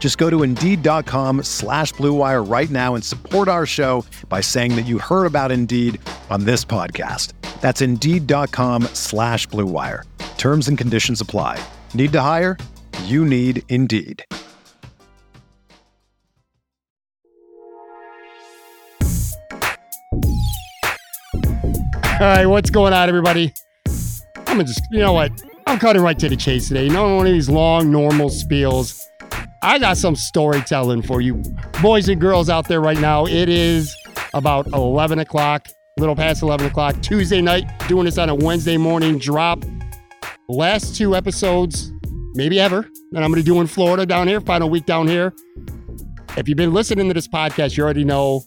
Just go to Indeed.com slash BlueWire right now and support our show by saying that you heard about Indeed on this podcast. That's Indeed.com slash BlueWire. Terms and conditions apply. Need to hire? You need Indeed. All right, what's going on, everybody? I'm gonna just, you know what? I'm cutting right to the chase today. No one of these long, normal spiels. I got some storytelling for you, boys and girls out there right now. It is about 11 o'clock, little past 11 o'clock, Tuesday night, doing this on a Wednesday morning drop. Last two episodes, maybe ever, that I'm gonna do in Florida down here, final week down here. If you've been listening to this podcast, you already know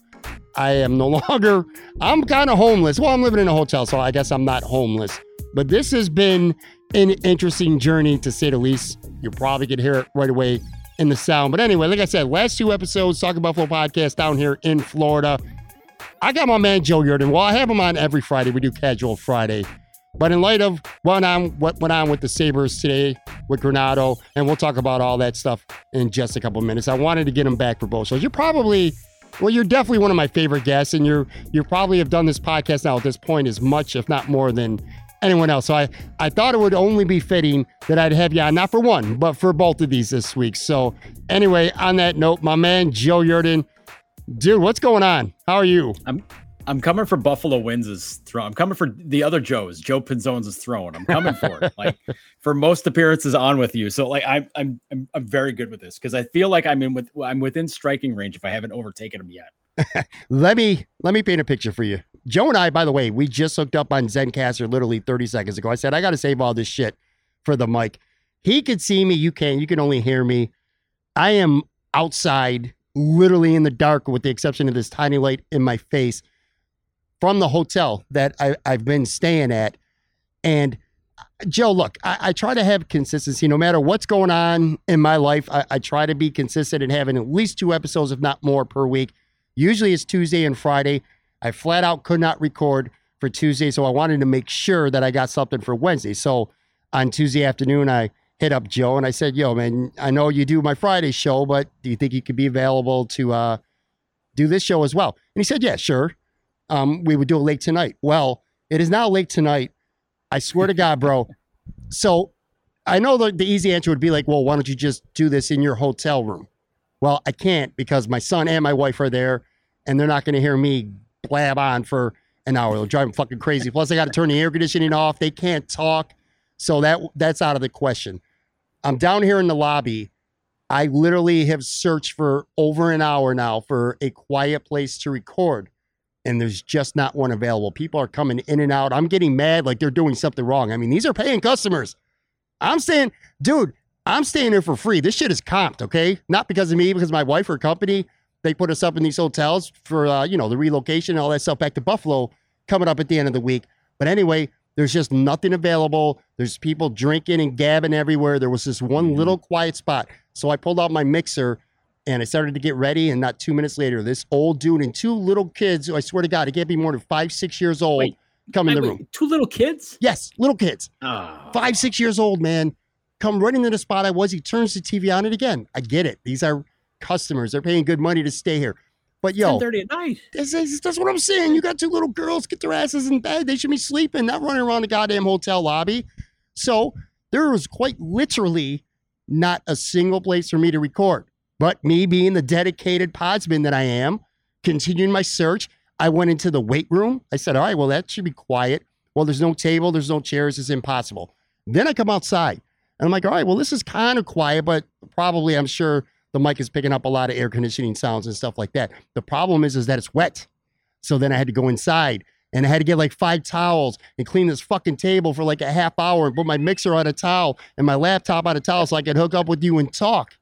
I am no longer, I'm kind of homeless. Well, I'm living in a hotel, so I guess I'm not homeless. But this has been an interesting journey to say the least. You probably could hear it right away in the sound. But anyway, like I said, last two episodes, Talking Buffalo podcast down here in Florida. I got my man Joe Yerdon. Well, I have him on every Friday. We do Casual Friday. But in light of what, on, what went on with the Sabres today with Granato, and we'll talk about all that stuff in just a couple minutes, I wanted to get him back for both shows. You're probably well, you're definitely one of my favorite guests, and you're you probably have done this podcast now at this point as much, if not more, than anyone else. So I, I thought it would only be fitting that I'd have you on, not for one, but for both of these this week. So anyway, on that note, my man Joe Yerdon, dude, what's going on? How are you? I'm I'm coming for Buffalo Wins' throne. I'm coming for the other Joe's, Joe Pinzone's throne. I'm coming for it. Like for most appearances on with you. So like I'm I'm I'm, I'm very good with this because I feel like I'm in with I'm within striking range if I haven't overtaken him yet. let me let me paint a picture for you. Joe and I, by the way, we just hooked up on Zencastr literally 30 seconds ago. I said I got to save all this shit for the mic. He could see me, you can't. You can only hear me. I am outside, literally in the dark, with the exception of this tiny light in my face from the hotel that I, have been staying at. And uh, Joe, look, I, I, try to have consistency no matter what's going on in my life. I, I, try to be consistent and having at least two episodes, if not more, per week. Usually it's Tuesday and Friday. I flat out could not record for Tuesday, so I wanted to make sure that I got something for Wednesday. So on Tuesday afternoon, I hit up Joe and I said, "Yo, man, I know you do my Friday show, but do you think you could be available to uh, do this show as well?" And he said, "Yeah, sure." um, we would do it late tonight. Well, it is now late tonight. I swear to God, bro. So I know the, the easy answer would be like, well, why don't you just do this in your hotel room? Well, I can't because my son and my wife are there and they're not going to hear me blab on for an hour. They'll drive them fucking crazy. Plus, I got to turn the air conditioning off. They can't talk. So that that's out of the question. I'm down here in the lobby. I literally have searched for over an hour now for a quiet place to record and there's just not one available. People are coming in and out. I'm getting mad like they're doing something wrong. I mean, these are paying customers. I'm saying, dude, I'm staying here for free. This shit is comped, okay? Not because of me, because my wife or company, they put us up in these hotels for, uh, you know, the relocation and all that stuff back to Buffalo coming up at the end of the week. But anyway, there's just nothing available. There's people drinking and gabbing everywhere. There was this one mm-hmm. little quiet spot. So I pulled out my mixer and I started to get ready, and not two minutes later, this old dude and two little kids, I swear to God, it can't be more than five, six years old, wait, come in the room. two little kids? Yes, little kids. Oh. Five, six years old, man. Come right into the spot I was. He turns the TV on it again. I get it. These are customers. They're paying good money to stay here. But yo, 10:30 at night. This is, that's what I'm saying. You got two little girls, get their asses in bed. They should be sleeping, not running around the goddamn hotel lobby. So there was quite literally not a single place for me to record. But me being the dedicated podsman that I am, continuing my search, I went into the weight room. I said, all right, well, that should be quiet. Well, there's no table, there's no chairs, it's impossible. Then I come outside and I'm like, all right, well, this is kind of quiet, but probably I'm sure the mic is picking up a lot of air conditioning sounds and stuff like that. The problem is, is that it's wet. So then I had to go inside and I had to get like five towels and clean this fucking table for like a half hour and put my mixer on a towel and my laptop on a towel so I could hook up with you and talk.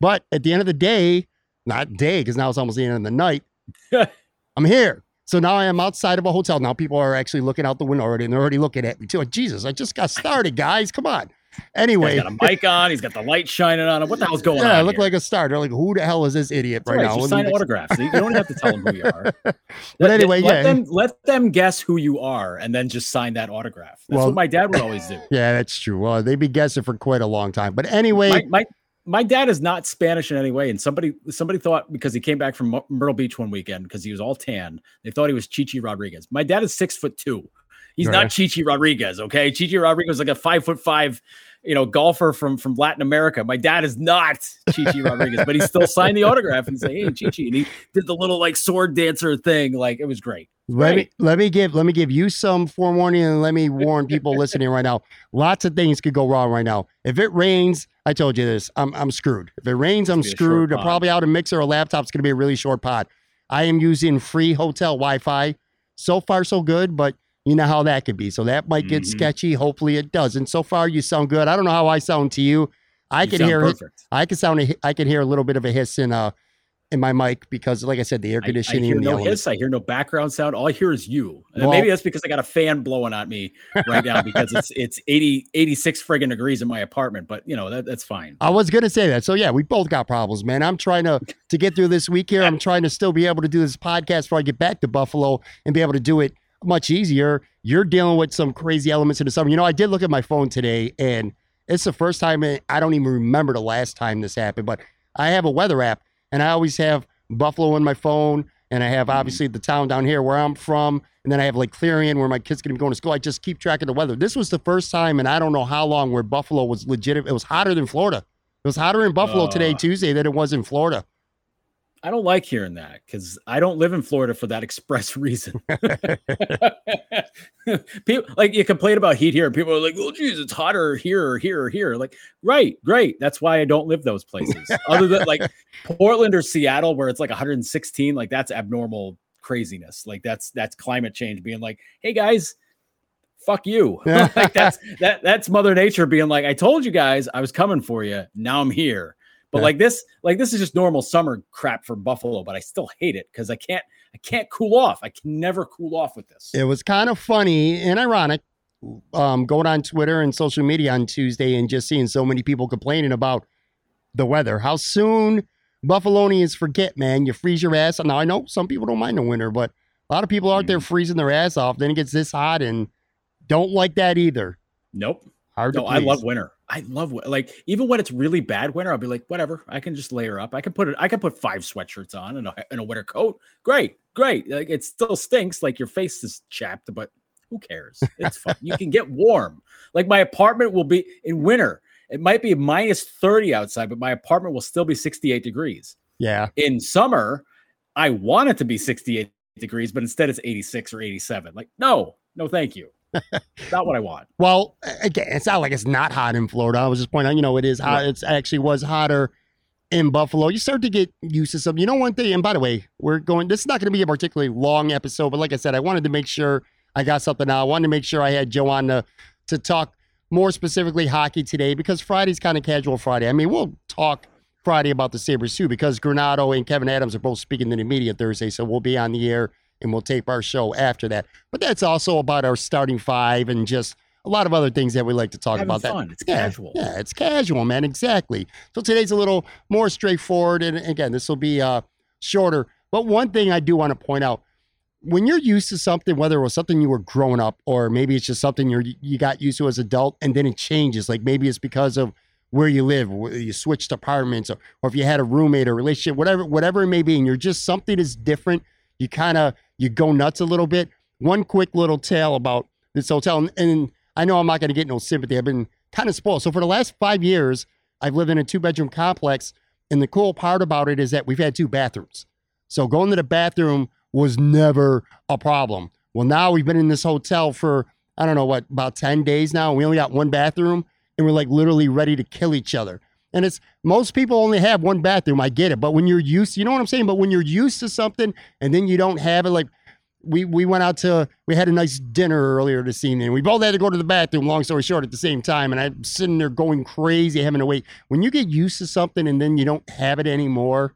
But at the end of the day, not day, because now it's almost the end of the night, I'm here. So now I am outside of a hotel. Now people are actually looking out the window already and they're already looking at me too. Jesus, I just got started, guys. Come on. Anyway, he's got a mic on. He's got the light shining on him. What the hell's going yeah, on? I look here? like a star. They're like, who the hell is this idiot That's right, right, now? Just sign autographs. You don't have to tell them who you are. But Let- anyway, let yeah. them let them guess who you are, and then just sign that autograph. That's Well- what my dad would always do. Yeah, that's true. Well, they'd be guessing for quite a long time. But anyway, My, my my dad is not Spanish in any way, and somebody somebody thought because he came back from Myrtle Beach one weekend because he was all tan, they thought he was Chichi Rodriguez. My dad is six foot two. He's Right. not Chichi Rodriguez. Okay, Chichi Rodriguez is like a five foot five, you know, golfer from from Latin America. My dad is not Chichi Rodriguez, but he still signed the autograph and say, "Hey, Chichi," and he did the little like sword dancer thing. Like it was great. let me let me give let me give you some forewarning and let me warn people listening right now. Lots of things could go wrong right now. If it rains, I told you this, I'm I'm screwed. If it rains, I'm It's gonna be a short screwed. I'm probably out a mixer or laptop's gonna be a really short pod. I am using free hotel Wi-Fi. So far, so good, but you know how that could be. So that might get Mhm. sketchy. Hopefully it doesn't. So far, you sound good. I don't know how I sound to you. I You can hear it. perfect. I can sound. A, I can hear a little bit of a hiss in uh in my mic because, like I said, the air I, I conditioning. hear no elements. hiss. I hear no background sound. All I hear is you. And Well- maybe that's because I got a fan blowing at me right now because it's it's 80, 86 friggin' degrees in my apartment. But you know that that's fine. I was gonna say that. So yeah, we both got problems, man. I'm trying to to get through this week here. I'm trying to still be able to do this podcast before I get back to Buffalo and be able to do it much easier. You're dealing with some crazy elements in the summer. You know, I did look at my phone today, and it's the first time I don't even remember the last time this happened. But I have a weather app, and I always have Buffalo on my phone, and I have Mhm. obviously the town down here where I'm from, and then I have like Clarion where my kids gonna be going to school. I just keep track of the weather. This was the first time, and I don't know how long where Buffalo was legit. It was hotter than Florida. It was hotter in Buffalo today, Uh. Tuesday, than it was in Florida. I don't like hearing that because I don't live in Florida for that express reason. people like you complain about heat here, and people are like, "Oh, geez, it's hotter here or here or here." Like, right, great. That's why I don't live those places. Other than like Portland or Seattle, where it's like 116, like that's abnormal craziness. Like that's that's climate change being like, "Hey guys." Fuck you. like that's that that's Mother Nature being like, I told you guys I was coming for you. Now I'm here. But Yeah. like this, like this is just normal summer crap for Buffalo, but I still hate it because I can't I can't cool off. I can never cool off with this. It was kind of funny and ironic um, going on Twitter and social media on Tuesday and just seeing so many people complaining about the weather. How soon Buffalonians forget, man. You freeze your ass. Now, I know some people don't mind the winter, but a lot of people out there freezing their ass off. Then it gets this hot and don't like that either. Nope. Hard No, I love winter. I love like even when it's really bad winter, I'll be like, whatever. I can just layer up. I can put it. I can put five sweatshirts on and a, and a winter coat. Great, great. Like it still stinks. Like your face is chapped, but who cares? It's fun. you can get warm. Like my apartment will be in winter. It might be minus thirty outside, but my apartment will still be sixty-eight degrees. Yeah. In summer, I want it to be sixty-eight degrees, but instead it's eighty-six or eighty-seven. Like no, no, thank you. Not what I want. Well, again, it's not like it's not hot in Florida. I was just pointing out, you know, it is hot. Right. It's actually was hotter in Buffalo. You start to get used to some. You know, one thing, and by the way, we're going. This is not going to be a particularly long episode, but like I said, I wanted to make sure I got something out. I wanted to make sure I had Joe on to to talk more specifically hockey today because Friday's kind of casual Friday. I mean, we'll talk Friday about the Sabres too because Granato and Kevyn Adams are both speaking to the media Thursday, so we'll be on the air and we'll tape our show after that. But that's also about our starting five and just a lot of other things that we like to talk Having about. That. It's yeah, casual. Yeah, it's casual, man. Exactly. So today's a little more straightforward, and again, this will be uh, shorter. But one thing I do want to point out: when you're used to something, whether it was something you were growing up, or maybe it's just something you you got used to as adult, and then it changes. Like maybe it's because of where you live, you switched apartments, or, or if you had a roommate or relationship, whatever, whatever it may be, and you're just something is different. You kind of you go nuts a little bit. One quick little tale about this hotel, and, and I know I'm not going to get no sympathy. I've been kind of spoiled. So for the last five years, I've lived in a two bedroom complex, and the cool part about it is that we've had two bathrooms. So going to the bathroom was never a problem. Well, now we've been in this hotel for I don't know what, about 10 days now. And we only got one bathroom and we're like literally ready to kill each other. And it's most people only have one bathroom. I get it. But when you're used, you know what I'm saying? But when you're used to something and then you don't have it, like we we went out to we had a nice dinner earlier this evening. We both had to go to the bathroom, long story short, at the same time. And I'm sitting there going crazy, having to wait. When you get used to something and then you don't have it anymore,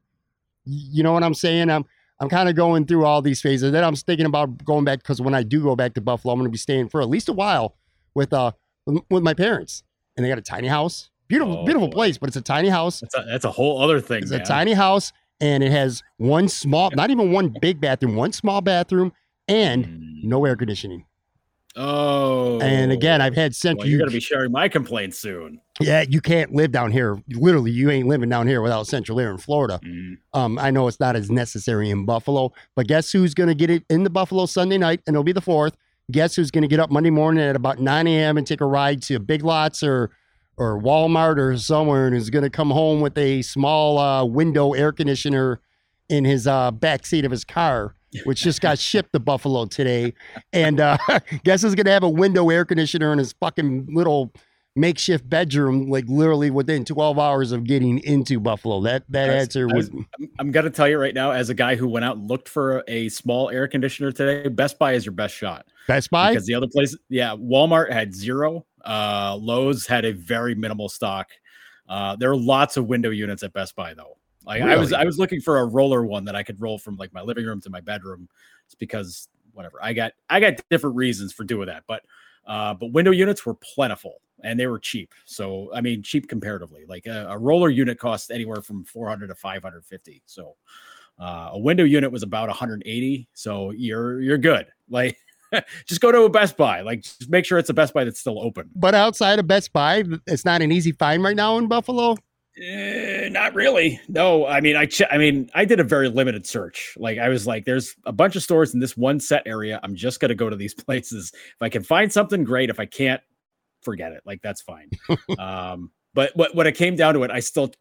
you know what I'm saying? I'm I'm kind of going through all these phases. Then I'm thinking about going back because when I do go back to Buffalo, I'm going to be staying for at least a while with uh with my parents, and they got a tiny house, beautiful Oh, beautiful place, but it's a tiny house. That's a, that's a whole other thing. It's man. a tiny house, and it has one small, not even one big bathroom, one small bathroom, and Mm. no air conditioning. Oh. And again, I've had central. Well, you're going to be sharing my complaints soon. yeah, you can't live down here. Literally, you ain't living down here without central air in Florida. Mm. Um, I know it's not as necessary in Buffalo, but guess who's going to get it in the Buffalo Sunday night, and it'll be the fourth. Guess who's going to get up Monday morning at about 9 a.m. and take a ride to Big Lots or or Walmart or somewhere, and is going to come home with a small uh, window air conditioner in his uh, back seat of his car, which just got shipped to Buffalo today. And uh, guess who's going to have a window air conditioner in his fucking little makeshift bedroom, like literally within 12 hours of getting into Buffalo? That that That's- answer was. was- I'm, I'm going to tell you right now, as a guy who went out and looked for a small air conditioner today, Best Buy is your best shot. Best Buy? Because the other place, yeah, Walmart had zero. Uh, Lowe's had a very minimal stock. Uh, there are lots of window units at Best Buy though. Like I was, I was looking for a roller one that I could roll from like my living room to my bedroom. It's because whatever I got, I got different reasons for doing that. But, uh, but window units were plentiful and they were cheap. So I mean, cheap comparatively. Like a, a roller unit costs anywhere from 400 to 550. So uh, a window unit was about 180. So you're you're good. Like just go to a Best Buy. Like just make sure it's a Best Buy that's still open. But outside of Best Buy, it's not an easy find right now in Buffalo. Eh, not really. No, I mean, I che- I mean, I did a very limited search. Like, I was like, "There's a bunch of stores in this one set area. I'm just gonna go to these places. If I can find something, great. If I can't, forget it. Like, that's fine." um, but what when it came down to it, I still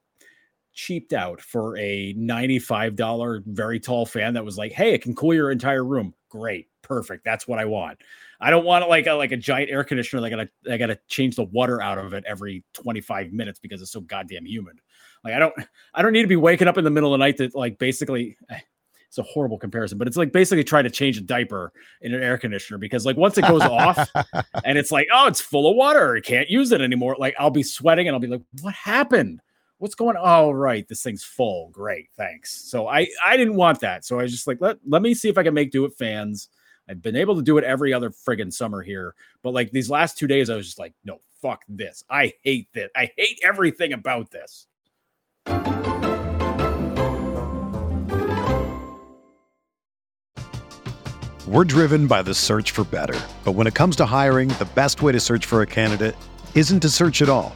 cheaped out for a $95 very tall fan that was like, "Hey, it can cool your entire room." Great, perfect. That's what I want. I don't want like a like a giant air conditioner. that I gotta I gotta change the water out of it every 25 minutes because it's so goddamn humid. Like I don't I don't need to be waking up in the middle of the night to like basically eh, it's a horrible comparison, but it's like basically trying to change a diaper in an air conditioner because like once it goes off and it's like, oh, it's full of water, I can't use it anymore. Like I'll be sweating and I'll be like, what happened? What's going on? All right, this thing's full. Great, thanks. So I I didn't want that. So I was just like, let let me see if I can make do it fans. I've been able to do it every other friggin' summer here, but like these last two days, I was just like, no, fuck this. I hate this. I hate everything about this. We're driven by the search for better. But when it comes to hiring, the best way to search for a candidate isn't to search at all.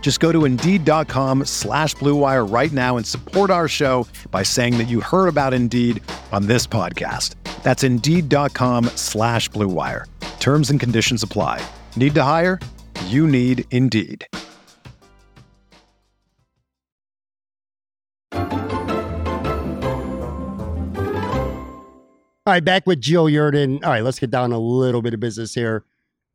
Just go to Indeed.com slash Blue Wire right now and support our show by saying that you heard about Indeed on this podcast. That's Indeed.com slash Blue Wire. Terms and conditions apply. Need to hire? You need Indeed. All right, back with Joe Yerdon. All right, let's get down a little bit of business here.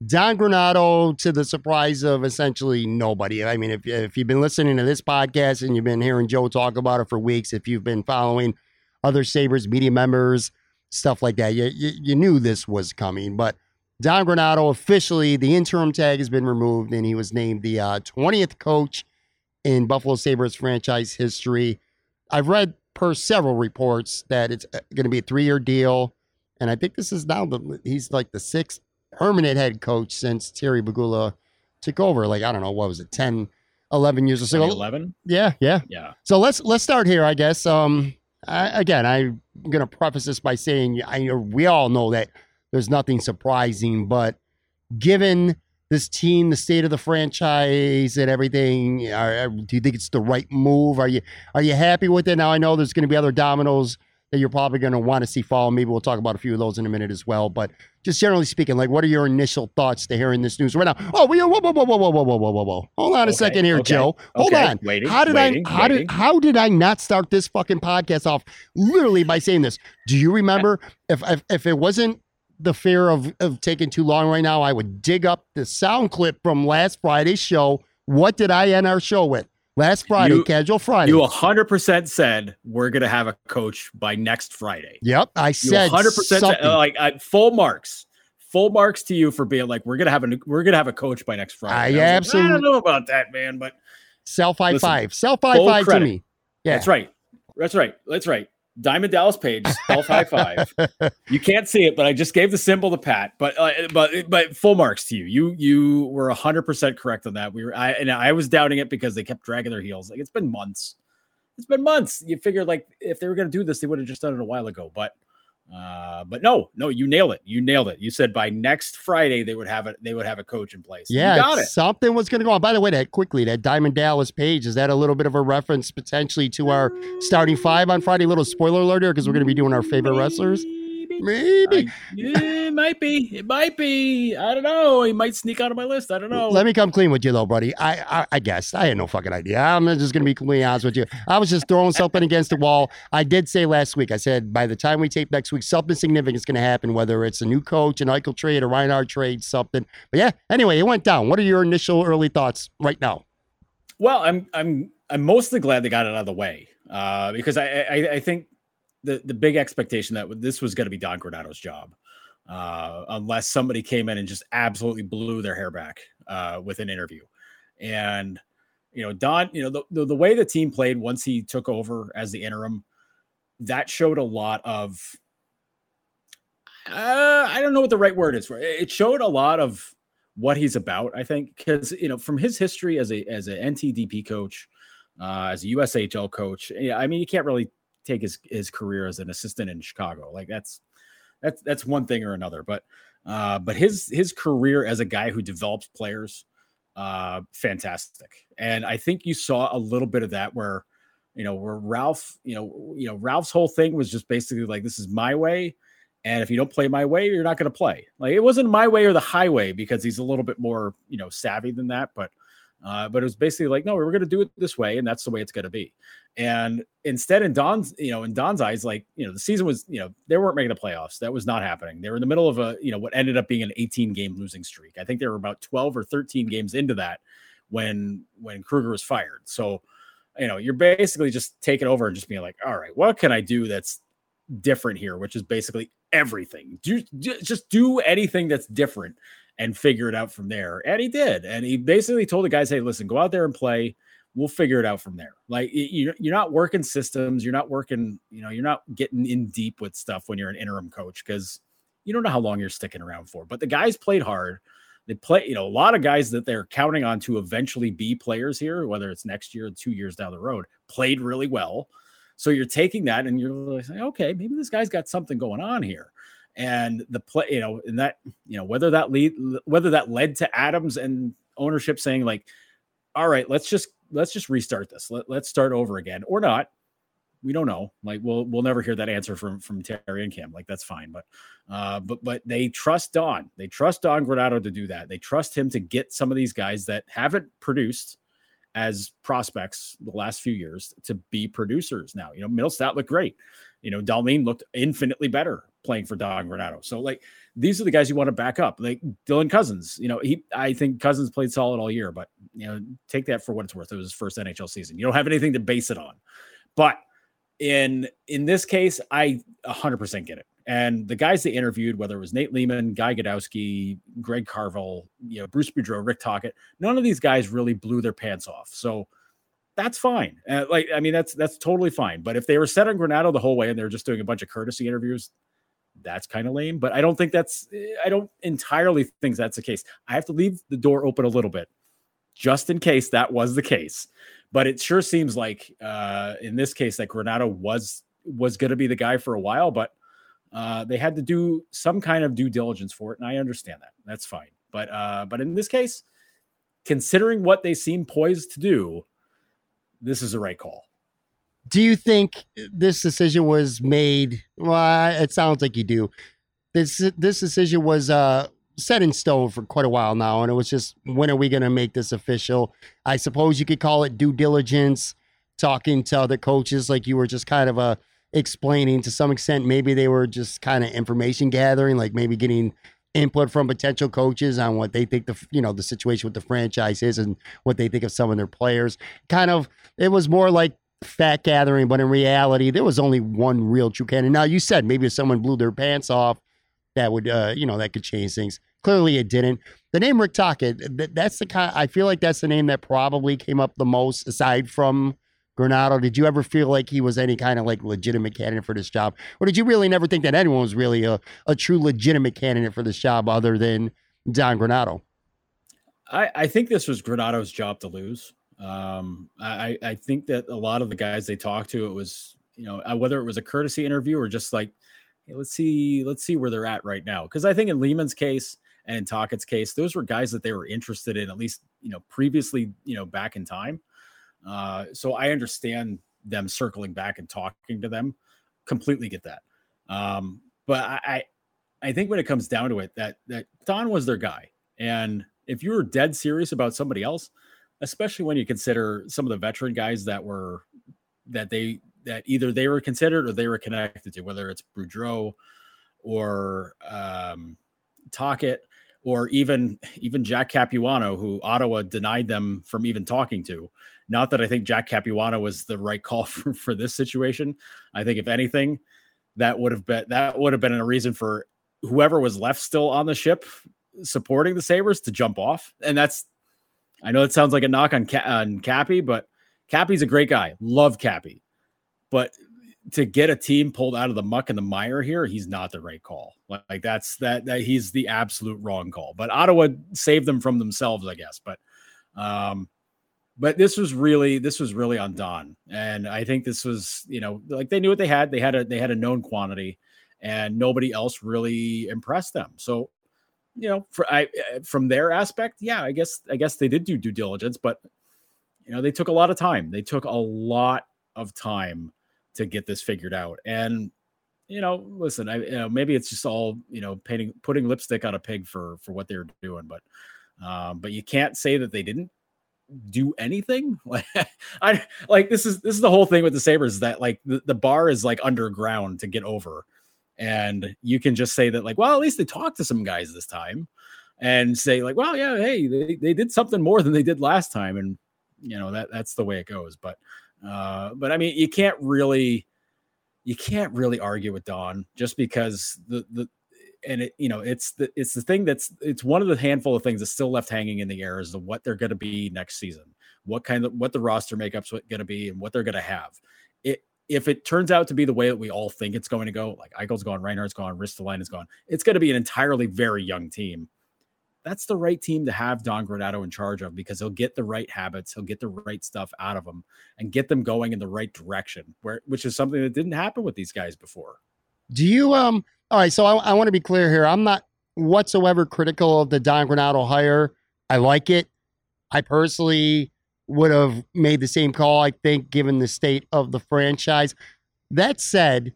Don Granato, to the surprise of essentially nobody. I mean, if, if you've been listening to this podcast and you've been hearing Joe talk about it for weeks, if you've been following other Sabres media members, stuff like that, you, you, you knew this was coming. But Don Granato, officially, the interim tag has been removed, and he was named the uh, 20th coach in Buffalo Sabres franchise history. I've read per several reports that it's going to be a three year deal. And I think this is now the he's like the sixth permanent head coach since Terry Pegula took over. Like I don't know, what was it, 10, 11 years or so? 11? Yeah, yeah. Yeah. So let's let's start here, I guess. Um, I, again, I'm gonna preface this by saying I, we all know that there's nothing surprising, but given this team, the state of the franchise, and everything, are, do you think it's the right move? Are you are you happy with it? Now I know there's going to be other dominoes that you're probably going to want to see fall. Maybe we'll talk about a few of those in a minute as well. But just generally speaking, like, what are your initial thoughts to hearing this news right now? Oh, we whoa, whoa, whoa, whoa, whoa, whoa, whoa, whoa, whoa, whoa. Hold on a Okay, second here, okay, Joe. Hold okay. on. Waiting, how did waiting, I how waiting. did how did I not start this fucking podcast off literally by saying this? Do you remember if if, if it wasn't the fear of, of taking too long right now, I would dig up the sound clip from last Friday's show. What did I end our show with? Last Friday, You- casual Friday. You 100% said we're going to have a coach by next Friday. yep, I You said 100% said, like uh, full marks. Full marks to you for being like we're going to have a we're to have a coach by next Friday. I And was like, absolutely- I don't know about that, man, but Self high five. Self high five to me. Yeah. That's right. That's right. That's right. Diamond Dallas Page, self high five. you can't see it, but I just gave the symbol to Pat. But uh, but but full marks to you. You you were hundred percent correct on that. We were I and I was doubting it because they kept dragging their heels. Like it's been months. It's been months. You figured like if they were going to do this, they would have just done it a while ago. But uh, but no, no, you nailed it. You nailed it. You said by next Friday they would have it. They would have a coach in place. Yeah, you got it. something was going to go on. By the way, that quickly, that Diamond Dallas page, is that a little bit of a reference potentially to our starting five on Friday? Little spoiler alert here because we're going to be doing our favorite wrestlers. Maybe. I- yeah, it might be. It might be. I don't know. He might sneak out of my list. I don't know. Let me come clean with you though, buddy. I, I I guess I had no fucking idea. I'm just gonna be completely honest with you. I was just throwing something against the wall. I did say last week. I said by the time we tape next week, something significant is gonna happen. Whether it's a new coach, an Eichel trade, a Reinhart trade, something. But yeah. Anyway, it went down. What are your initial early thoughts right now? Well, I'm I'm I'm mostly glad they got it out of the way uh, because I, I I think the the big expectation that this was going to be Don Granato's job, uh, unless somebody came in and just absolutely blew their hair back uh, with an interview, and you know Don, you know the, the the way the team played once he took over as the interim, that showed a lot of. Uh, I don't know what the right word is for it. Showed a lot of what he's about. I think because you know from his history as a as an NTDP coach, uh, as a USHL coach, yeah, I mean you can't really take his his career as an assistant in Chicago. Like that's that's that's one thing or another. But uh, but his his career as a guy who develops players, uh, fantastic. And I think you saw a little bit of that where you know where Ralph, you know, you know Ralph's whole thing was just basically like this is my way. And if you don't play my way, you're not going to play. Like it wasn't my way or the highway because he's a little bit more, you know, savvy than that. But, uh, but it was basically like, no, we're going to do it this way, and that's the way it's going to be. And instead, in Don's, you know, in Don's eyes, like, you know, the season was, you know, they weren't making the playoffs. That was not happening. They were in the middle of a, you know, what ended up being an 18 game losing streak. I think they were about 12 or 13 games into that when when Kruger was fired. So, you know, you're basically just taking over and just being like, all right, what can I do that's different here, which is basically everything. Do just do anything that's different and figure it out from there. And he did. And he basically told the guys, "Hey, listen, go out there and play. We'll figure it out from there." Like you, you're not working systems. You're not working. You know, you're not getting in deep with stuff when you're an interim coach because you don't know how long you're sticking around for. But the guys played hard. They play, you know, a lot of guys that they're counting on to eventually be players here, whether it's next year or two years down the road, played really well. So you're taking that and you're like, okay, maybe this guy's got something going on here. And the play, you know, and that, you know, whether that lead, whether that led to Adams and ownership saying like, all right, let's just let's just restart this. Let, let's start over again or not. We don't know. Like we'll we'll never hear that answer from from Terry and Cam. Like that's fine. But uh, but but they trust Don. They trust Don Granato to do that. They trust him to get some of these guys that haven't produced as prospects the last few years to be producers now. You know, Mittelstadt looked great. You know, Dahlin looked infinitely better playing for Don Granato. So like these are the guys you want to back up. Like Dylan Cozens, you know, he I think Cozens played solid all year, but you know, take that for what it's worth. It was his first NHL season. You don't have anything to base it on. But in in this case, I 100% get it. And the guys they interviewed, whether it was Nate Leaman, Guy Gadowsky, Greg Carvel, you know, Bruce Boudreau, Rick Tocchet, none of these guys really blew their pants off. So that's fine. Uh, like, I mean, that's that's totally fine. But if they were set on Granato the whole way and they're just doing a bunch of courtesy interviews, that's kind of lame. But I don't think that's I don't entirely think that's the case. I have to leave the door open a little bit just in case that was the case. But it sure seems like uh, in this case that Granato was was going to be the guy for a while, but uh, they had to do some kind of due diligence for it, and I understand that. That's fine. But uh, but in this case, considering what they seem poised to do, this is the right call. Do you think this decision was made? Well, it sounds like you do. This this decision was uh, set in stone for quite a while now, and it was just when are we going to make this official? I suppose you could call it due diligence, talking to other coaches, like you were just kind of uh, explaining to some extent. Maybe they were just kind of information gathering, like maybe getting input from potential coaches on what they think the you know the situation with the franchise is and what they think of some of their players. Kind of, it was more like fact gathering, but in reality, there was only one real true candidate. Now, you said maybe if someone blew their pants off, that would, uh, you know, that could change things. Clearly, it didn't. The name Rick Tocchet, that's the kind. I feel like that's the name that probably came up the most, aside from Granato. Did you ever feel like he was any kind of like legitimate candidate for this job, or did you really never think that anyone was really a, a true legitimate candidate for this job other than Don Granato? I, I think this was Granato's job to lose. Um, I, I think that a lot of the guys they talked to, it was, you know, uh, whether it was a courtesy interview or just like, hey, let's see, let's see where they're at right now. Cause I think in Leaman's case and in Tocchet's case, those were guys that they were interested in, at least, you know, previously, you know, back in time. Uh, so I understand them circling back and talking to them. Completely get that. Um, but I, I think when it comes down to it, that that Don was their guy. And if you were dead serious about somebody else, especially when you consider some of the veteran guys that were that they that either they were considered or they were connected to, whether it's Boudreau or um, Tocchet or even even Jack Capuano, who Ottawa denied them from even talking to. Not that I think Jack Capuano was the right call for, for this situation. I think if anything, that would have been that would have been a reason for whoever was left still on the ship supporting the Sabres to jump off. And that's I know it sounds like a knock on, on Cappy, but Cappy's a great guy. Love Cappy. But to get a team pulled out of the muck and the mire here, he's not the right call. Like that's that that he's the absolute wrong call. But Ottawa saved them from themselves, I guess. But um but this was really this was really on Don. And I think this was, you know, like they knew what they had. They had a they had a known quantity and nobody else really impressed them. So you know, for, I, eh, from their aspect, yeah, I guess I guess they did do due diligence, but you know, they took a lot of time. They took a lot of time to get this figured out. And you know, listen, I you know maybe it's just all you know painting putting lipstick on a pig for for what they're doing, but um, but you can't say that they didn't do anything. Like I like this is this is the whole thing with the Sabres that like the, the bar is like underground to get over. And you can just say that like well at least they talked to some guys this time. And say like well yeah hey they, they did something more than they did last time. And you know that that's the way it goes. But uh but i mean you can't really you can't really argue with don just because the the and it you know it's the it's the thing that's it's one of the handful of things that's still left hanging in the air is the what they're going to be next season what kind of what the roster makeup's going to be and what they're going to have it if it turns out to be the way that we all think it's going to go, like Eichel's gone, Reinhart's gone, Ristolainen is gone, it's going to be an entirely very young team. That's the right team to have Don Granato in charge of because he'll get the right habits, he'll get the right stuff out of them, and get them going in the right direction. Where which is something that didn't happen with these guys before. Do you um? All right, so I, I want to be clear here. I'm not whatsoever critical of the Don Granato hire. I like it. I personally would have made the same call, I think, given the state of the franchise. That said,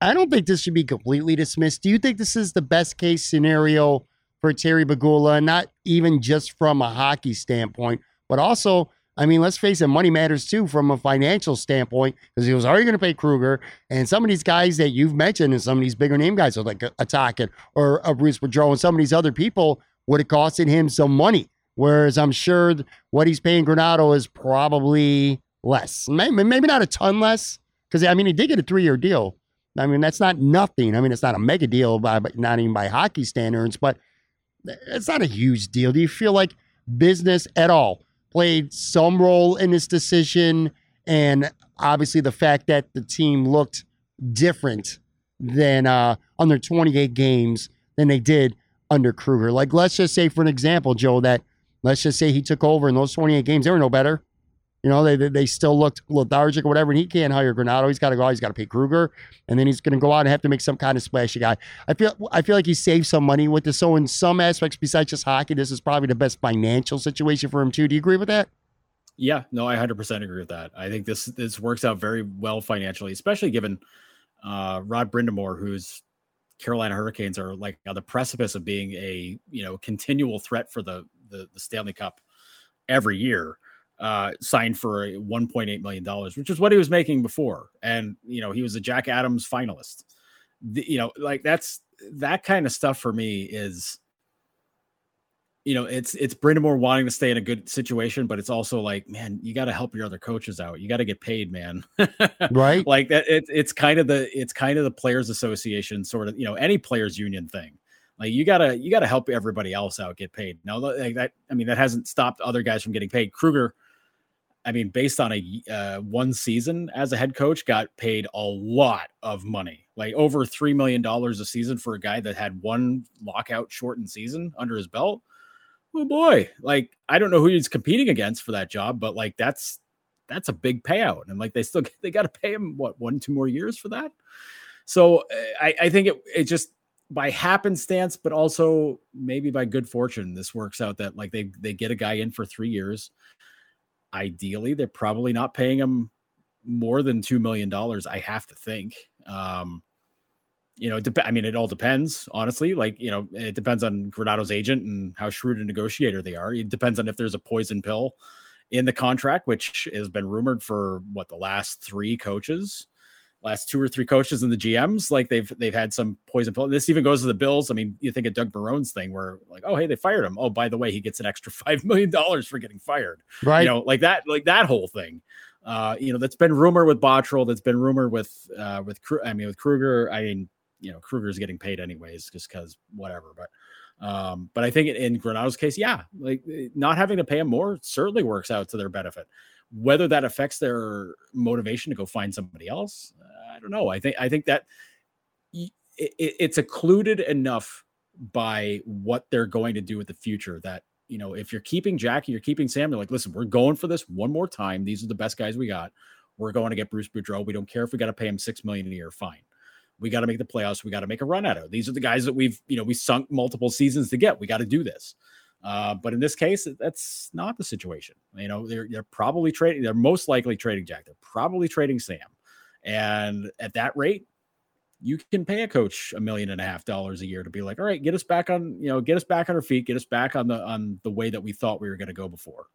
I don't think this should be completely dismissed. Do you think this is the best case scenario for Terry Pegula, not even just from a hockey standpoint, but also, I mean, let's face it, money matters too from a financial standpoint because he was already going to pay Kruger. And some of these guys that you've mentioned and some of these bigger name guys, like a, a or a Bruce Boudreau and some of these other people would have costed him some money. Whereas I'm sure what he's paying Granato is probably less. Maybe, not a ton less, because I mean, he did get a three year deal. I mean, that's not nothing. I mean, it's not a mega deal by, not even by hockey standards, but eh, it's not a huge deal. Do you feel like business at all played some role in this decision? And obviously, the fact that the team looked different than uh, under 28 games than they did under Kruger. Like, let's just say, for an example, Joe, that let's just say he took over in those 28 games, they were no better. You know, they they still looked lethargic or whatever, and he can't hire Granato. He's got to go out. He's got to pay Kruger, and then he's going to go out and have to make some kind of splashy guy. I feel I feel like he saved some money with this. So in some aspects, besides just hockey, this is probably the best financial situation for him too. Do you agree with that? Yeah, no, I 100% agree with that. I think this this works out very well financially, especially given uh, Rod Brind'Amour, who's Carolina Hurricanes are like on the precipice of being a you know continual threat for the the, the Stanley Cup every year uh, signed for 1.8 million dollars, which is what he was making before. And you know, he was a Jack Adams finalist. The, you know, like that's that kind of stuff for me is you know, it's it's Brind'Amour wanting to stay in a good situation, but it's also like, man, you got to help your other coaches out. You got to get paid, man. right? Like that. It, it's kind of the it's kind of the players' association sort of you know any players' union thing. Like you gotta you gotta help everybody else out get paid. Now like that I mean that hasn't stopped other guys from getting paid. Kruger I mean, based on a uh, one season as a head coach, got paid a lot of money, like over three million dollars a season for a guy that had one lockout shortened season under his belt. Oh boy, like I don't know who he's competing against for that job, but like that's that's a big payout, and like they still they got to pay him what one two more years for that. So eh, I, I think it it just by happenstance, but also maybe by good fortune, this works out that like they they get a guy in for three years ideally they're probably not paying him more than two million dollars. I have to think. Um, you know, dep- I mean, it all depends, honestly. Like, you know, it depends on Granato's agent and how shrewd a negotiator they are. It depends on if there's a poison pill in the contract, which has been rumored for what the last three coaches last two or three coaches and the GMs, like they've they've had some poison pill. This even goes to the Bills. I mean, you think of Doug Marrone's thing where like, oh hey, they fired him. Oh, by the way, he gets an extra five million dollars for getting fired. Right. You know, like that, like that whole thing. Uh, you know, that's been rumored with Botterill, that's been rumored with uh with I mean with Kruger. I mean, you know, Kruger's getting paid anyways, just because whatever. But um, but I think in Granato's case, yeah, like not having to pay him more certainly works out to their benefit. Whether that affects their motivation to go find somebody else, I don't know. I think I think that it, it's occluded enough by what they're going to do with the future that you know if you're keeping Jackie, you're keeping Sam. They're like, listen, we're going for this one more time. These are the best guys we got. We're going to get Bruce Boudreau. We don't care if we got to pay him six million a year. Fine. We got to make the playoffs. We got to make a run at it. These are the guys that we've you know we sunk multiple seasons to get. We got to do this. Uh, but in this case, that's not the situation. You know, they're they're probably trading. They're most likely trading Jack. They're probably trading Sam, and at that rate, you can pay a coach a million and a half dollars a year to be like, all right, get us back on, you know, get us back on our feet, get us back on the on the way that we thought we were going to go before.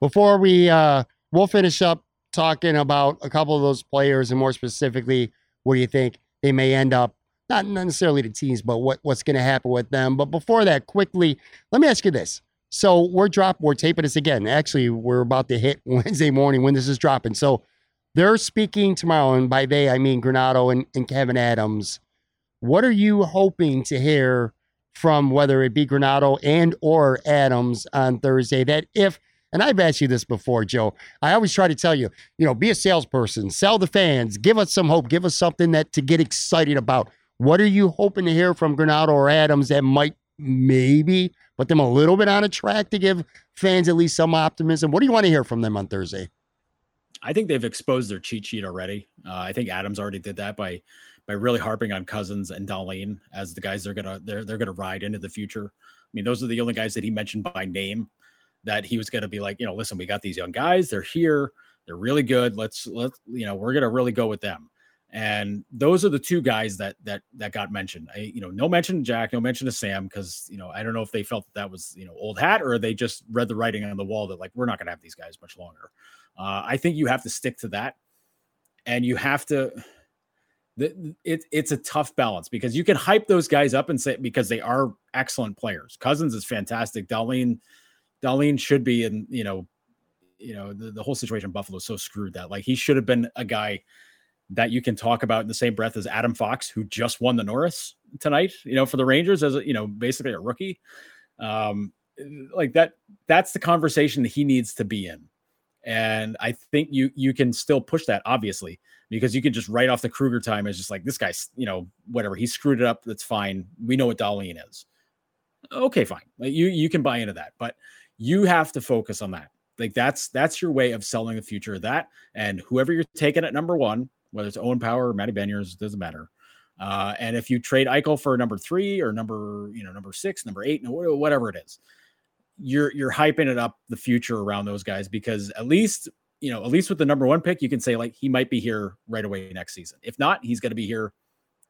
Before we uh we'll finish up talking about a couple of those players and more specifically where you think they may end up not necessarily the teams, but what, what's going to happen with them. But before that, quickly, let me ask you this. So we're drop, we're taping this again. Actually, we're about to hit Wednesday morning when this is dropping. So they're speaking tomorrow, and by they I mean Granato and, and Kevyn Adams. What are you hoping to hear from whether it be Granato and or Adams on Thursday? That if and I've asked you this before, Joe. I always try to tell you, you know, be a salesperson, sell the fans, give us some hope, give us something that to get excited about. What are you hoping to hear from Granato or Adams that might maybe put them a little bit on a track to give fans at least some optimism? What do you want to hear from them on Thursday? I think they've exposed their cheat sheet already. Uh, I think Adams already did that by by really harping on Cozens and Dahlin as the guys they're gonna they're they're gonna ride into the future. I mean, those are the only guys that he mentioned by name that he was gonna be like, you know, listen, we got these young guys, they're here, they're really good. Let's let you know, we're gonna really go with them. And those are the two guys that that that got mentioned. I, you know, no mention to Jack, no mention to Sam, because you know I don't know if they felt that that was you know old hat or they just read the writing on the wall that like we're not going to have these guys much longer. Uh, I think you have to stick to that, and you have to. It, it's a tough balance because you can hype those guys up and say because they are excellent players. Cozens is fantastic. Dahlin, Dahlin should be in you know, you know the, the whole situation in Buffalo is so screwed that like he should have been a guy that you can talk about in the same breath as Adam Fox, who just won the Norris tonight, you know, for the Rangers as a, you know, basically a rookie. Um, like that, that's the conversation that he needs to be in. And I think you you can still push that, obviously, because you can just write off the Kruger time as just like this guy's, you know, whatever he screwed it up. That's fine. We know what Dahlin is. Okay, fine. Like you you can buy into that, but you have to focus on that. Like that's that's your way of selling the future of that. And whoever you're taking at number one, whether it's Owen Power or Matty Beniers, doesn't matter. Uh, and if you trade Eichel for number three or number, you know, number six, number eight, whatever it is, you're you're hyping it up the future around those guys because at least you know at least with the number one pick you can say like he might be here right away next season. If not, he's going to be here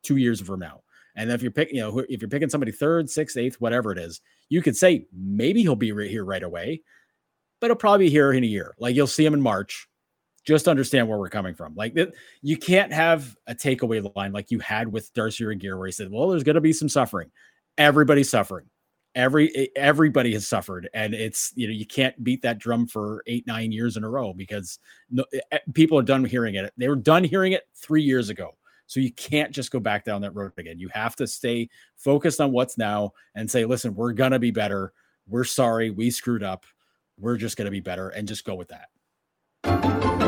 two years from now. And if you're picking, you know, if you're picking somebody third, sixth, eighth, whatever it is, you could say maybe he'll be right here right away, but he'll probably be here in a year. Like you'll see him in March. Just understand where we're coming from. Like you can't have a takeaway line like you had with Darcy Regier, where he said, "Well, there's going to be some suffering. Everybody's suffering every everybody has suffered and it's you know you can't beat that drum for eight nine years in a row because no, people are done hearing it. They were done hearing it three years ago. So you can't just go back down that road again. You have to stay focused on what's now and say listen we're gonna be better. We're sorry. We screwed up. We're just gonna be better and just go with that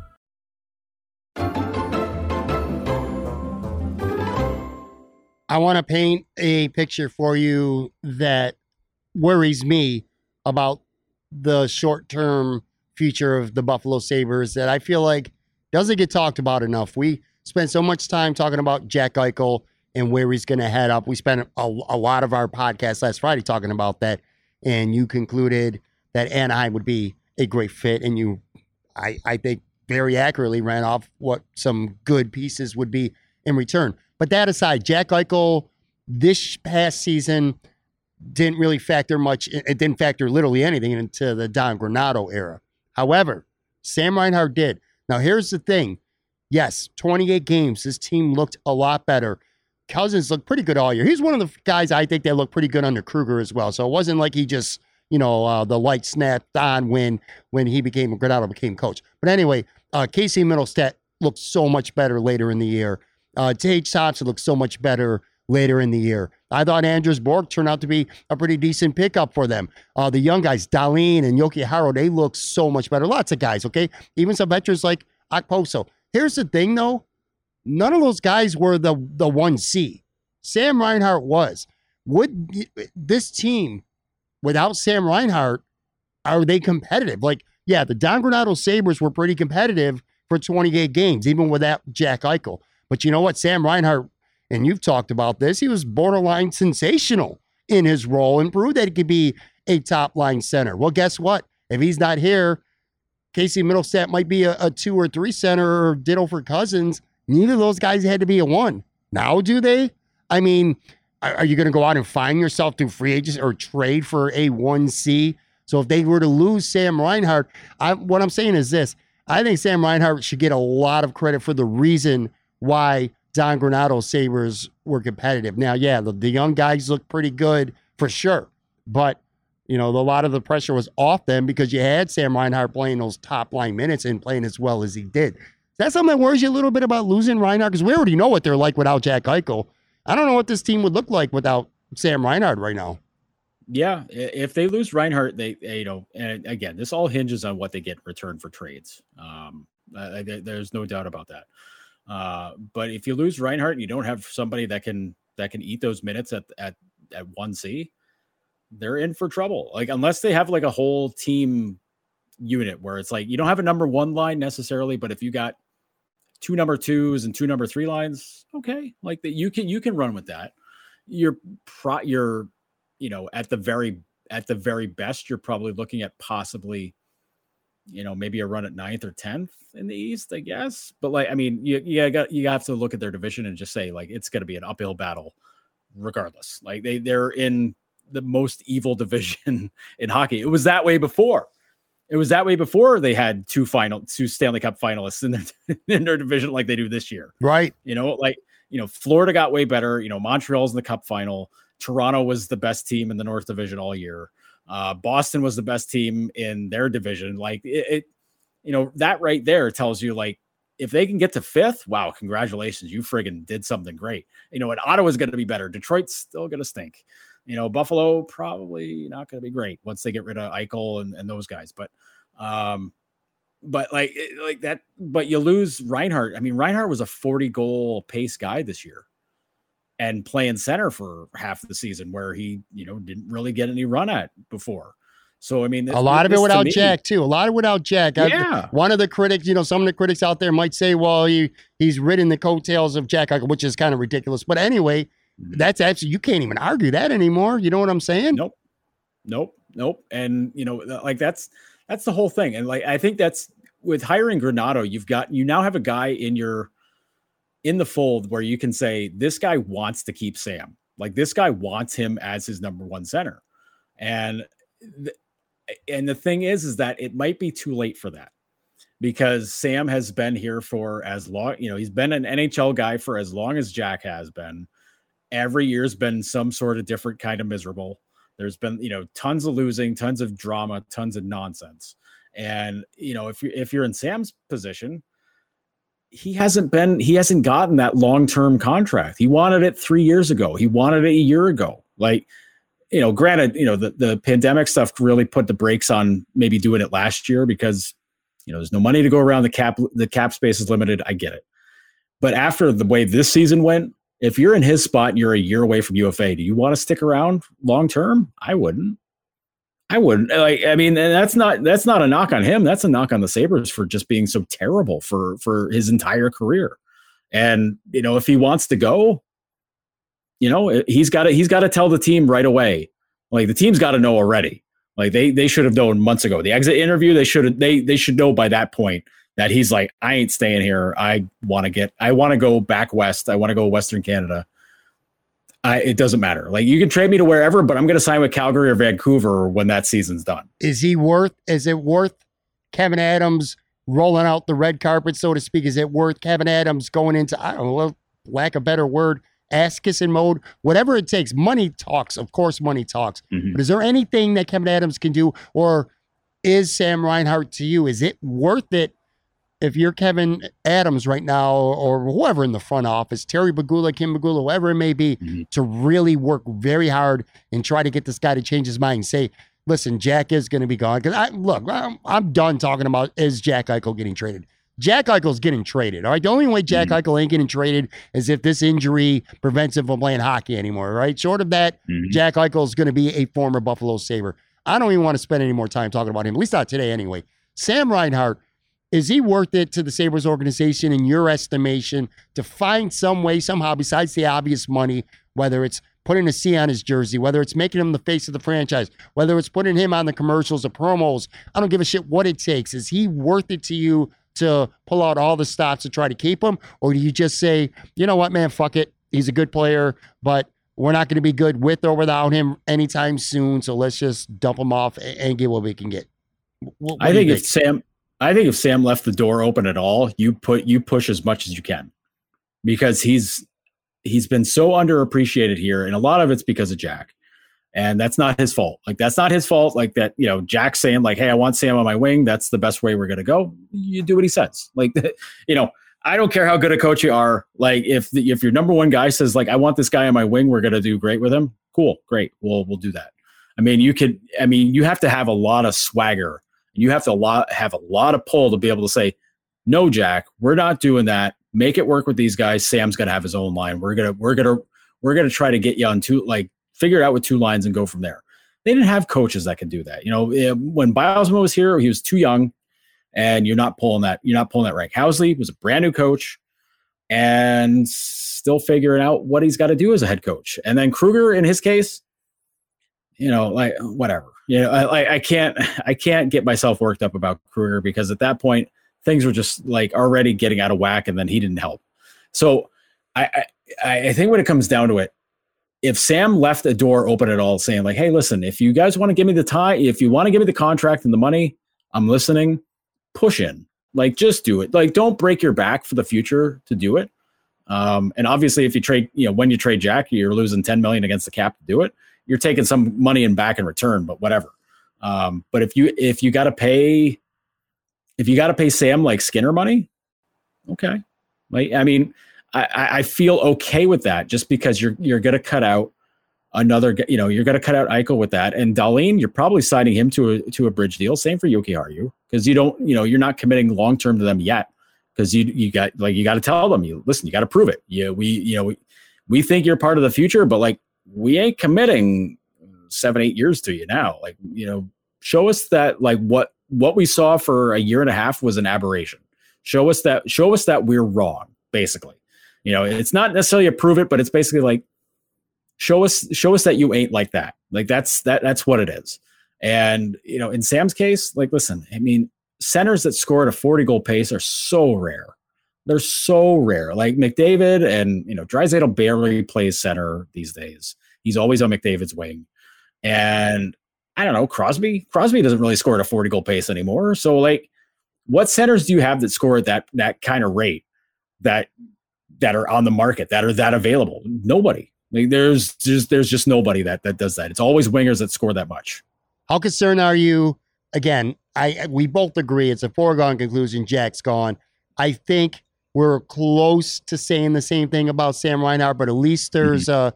I want to paint a picture for you that worries me about the short term future of the Buffalo Sabres that I feel like doesn't get talked about enough. We spent so much time talking about Jack Eichel and where he's going to head up. We spent a, a lot of our podcast last Friday talking about that, and you concluded that Anaheim would be a great fit, and you, I, I think, very accurately ran off what some good pieces would be in return. But that aside, Jack Eichel this past season didn't really factor much. It didn't factor literally anything into the Don Granato era. However, Sam Reinhart did. Now, here's the thing. Yes, 28 games. This team looked a lot better. Cozens looked pretty good all year. He's one of the guys I think that looked pretty good under Krueger as well. So it wasn't like he just, you know, uh, the light snapped on when when he became Granato became coach. But anyway, uh, Casey Mittelstadt looked so much better later in the year. Uh, Tage Thompson looks so much better later in the year. I thought Anders Bjork turned out to be a pretty decent pickup for them. Uh, the young guys, Dahlin and Jokiharju, they look so much better. Lots of guys, okay? Even some veterans like Okposo. Here's the thing, though. None of those guys were the the one C. Sam Reinhart was. Would this team, without Sam Reinhart, are they competitive? Like, yeah, the Don Granato Sabres were pretty competitive for 28 games, even without Jack Eichel. But you know what? Sam Reinhart, and you've talked about this, he was borderline sensational in his role and proved that he could be a top line center. Well, guess what? If he's not here, Casey Mittelstadt might be a, a two or three center or ditto for Cozens. Neither of those guys had to be a one. Now, do they? I mean, are, are you going to go out and find yourself through free agents or trade for a 1C? So if they were to lose Sam Reinhart, I, what I'm saying is this I think Sam Reinhart should get a lot of credit for the reason why Don Granato Sabres were competitive. Now, yeah, the, the young guys look pretty good for sure, but you know, a lot of the pressure was off them because you had Sam Reinhart playing those top line minutes and playing as well as he did. Is that something that worries you a little bit about losing Reinhart? Because we already know what they're like without Jack Eichel. I don't know what this team would look like without Sam Reinhart right now. Yeah, if they lose Reinhart, they, you know, and again, this all hinges on what they get in return for trades. Um, uh, there's no doubt about that. Uh, but if you lose Reinhart and you don't have somebody that can that can eat those minutes at at at one C, they're in for trouble. Like unless they have like a whole team unit where it's like you don't have a number one line necessarily, but if you got two number twos and two number three lines, okay, like that you can you can run with that. You're pro you're you know at the very at the very best, you're probably looking at possibly you know, maybe a run at ninth or tenth in the East, I guess. But like, I mean, you you got you have to look at their division and just say like it's going to be an uphill battle, regardless. Like they they're in the most evil division in hockey. It was that way before, It was that way before they had two final two Stanley Cup finalists in their in their division like they do this year. Right. You know, like you know, Florida got way better. You know, Montreal's in the Cup final. Toronto was the best team in the North Division all year. Uh, Boston was the best team in their division. Like it, it, you know, that right there tells you like if they can get to fifth, wow, congratulations, you friggin' did something great. You know, and Ottawa's going to be better. Detroit's still going to stink. You know, Buffalo probably not going to be great once they get rid of Eichel and, and those guys. But, um, but like like that, but you lose Reinhart. I mean, Reinhart was a 40 goal pace guy this year and playing center for half the season where he, you know, didn't really get any run at before. So I mean, a lot of it without me, Jack too. A lot of it without Jack. Yeah. I, one of the critics, you know, some of the critics out there might say, "Well, he he's ridden the coattails of Jack which is kind of ridiculous." But anyway, mm-hmm. that's actually you can't even argue that anymore. You know what I'm saying? Nope, nope, nope. And you know, like that's that's the whole thing. And like I think that's with hiring Granato, you've got you now have a guy in your in the fold where you can say this guy wants to keep Sam. Like this guy wants him as his number one center. And th- and the thing is is that it might be too late for that because Sam has been here for as long, you know, he's been an NHL guy for as long as Jack has been. Every year's been some sort of different kind of miserable. There's been, you know, tons of losing, tons of drama, tons of nonsense. And, you know, if you if you're in Sam's position, he hasn't been he hasn't gotten that long-term contract. He wanted it 3 years ago. He wanted it a year ago. Like you know, granted, you know, the, the pandemic stuff really put the brakes on maybe doing it last year because you know there's no money to go around the cap the cap space is limited. I get it. But after the way this season went, if you're in his spot and you're a year away from UFA, do you want to stick around long term? I wouldn't. I wouldn't uh, like. I mean, that's not that's not a knock on him. That's a knock on the Sabres for just being so terrible for for his entire career. And you know, if he wants to go, you know, eh, he's got to he's got to tell the team right away. Like the team's got to know already. Like they they should have known months ago. The exit interview, they should they they should know by that point that he's like, I ain't staying here. I want to get I want to go back west. I want to go Western Canada. I, it doesn't matter. Like you can trade me to wherever, but I'm going to sign with Calgary or Vancouver when that season's done. Is he worth? Is it worth Kevyn Adams rolling out the red carpet, so to speak? Is it worth Kevyn Adams going into I don't know, lack of better word, ass kissing mode, whatever it takes? Money talks, of course, money talks. Mm-hmm. But is there anything that Kevyn Adams can do, or is Sam Reinhart to you? Is it worth it if you're Kevyn Adams right now, or whoever in the front office, Terry Pegula, Kim Pegula, whoever it may be, mm-hmm. to really work very hard and try to get this guy to change his mind. Say, listen, Jack is going to be gone. Because I look, I'm, I'm, done talking about is Jack Eichel getting traded. Jack Eichel's getting traded. All right. The only way Jack mm-hmm. Eichel ain't getting traded is if this injury prevents him from playing hockey anymore. Right. Short of that, mm-hmm. Jack Eichel is going to be a former Buffalo Sabre. I don't even want to spend any more time talking about him, at least not today anyway. Sam Reinhart is he worth it to the Sabres organization, in your estimation, to find some way, somehow, besides the obvious money, whether it's putting a C on his jersey, whether it's making him the face of the franchise, whether it's putting him on the commercials or promos? I don't give a shit what it takes. Is he worth it to you to pull out all the stops to try to keep him? Or do you just say, you know what, man, fuck it. He's a good player, but we're not going to be good with or without him anytime soon. So let's just dump him off and get what we can get. What, what I think, think if Sam I think if Sam left the door open at all, you put you push as much as you can because he's he's been so underappreciated here, and a lot of it's because of Jack, and that's not his fault. Like that's not his fault. Like that, you know, Jack saying like, "Hey, I want Sam on my wing." That's the best way we're gonna go. You do what he says. Like, you know, I don't care how good a coach you are. Like if the, if your number one guy says like, "I want this guy on my wing," we're gonna do great with him. Cool, great. We'll we'll do that. I mean, you could. I mean, you have to have a lot of swagger you have to lot, have a lot of pull to be able to say, no, Jack, we're not doing that. Make it work with these guys. Sam's gonna have his own line. We're gonna we're gonna we're gonna try to get you on two like figure it out with two lines and go from there. They didn't have coaches that could do that. You know, eh, when Bylsma was here, he was too young, and you're not pulling that. You're not pulling that rank. Housley was a brand new coach, and still figuring out what he's got to do as a head coach. And then Krueger, in his case, you know, like whatever. You know, I, I can't I can't get myself worked up about Krueger because at that point things were just like already getting out of whack, and then he didn't help. So I I, I think when it comes down to it, if Sam left a door open at all, saying like, "Hey, listen, if you guys want to give me the tie, if you want to give me the contract and the money, I'm listening. Push in. Like just do it. Like don't break your back for the future to do it. Um, and obviously, if you trade, you know, when you trade Jack, you're losing 10 million against the cap to do it. You're taking some money in back in return, but whatever. Um, but if you if you got to pay, if you got to pay Sam like Skinner money, okay. Like I mean, I, I feel okay with that just because you're you're going to cut out another. You know, you're going to cut out Eichel with that, and Dahlin, you're probably signing him to a to a bridge deal. Same for Jokiharju because you don't, you know, you're not committing long term to them yet because you you got like you got to tell them you listen, you got to prove it. Yeah, we you know we we think you're part of the future, but like we ain't committing seven eight years to you now. Like you know, show us that like what what we saw for a year and a half was an aberration. Show us that show us that we're wrong. Basically, you know, it's not necessarily a prove it, but it's basically like show us show us that you ain't like that. Like that's that that's what it is. And you know, in Sam's case, like listen, I mean, centers that score at a 40 goal pace are so rare. They're so rare. Like McDavid and you know, Draisaitl barely plays center these days. He's always on McDavid's wing. And I don't know, Crosby. Crosby doesn't really score at a 40 goal pace anymore. So like what centers do you have that score at that that kind of rate that that are on the market that are that available? Nobody. Like there's just there's just nobody that that does that. It's always wingers that score that much. How concerned are you? Again, I we both agree it's a foregone conclusion. Jack's gone. I think we're close to saying the same thing about Sam Reinhart, but at least there's mm-hmm. a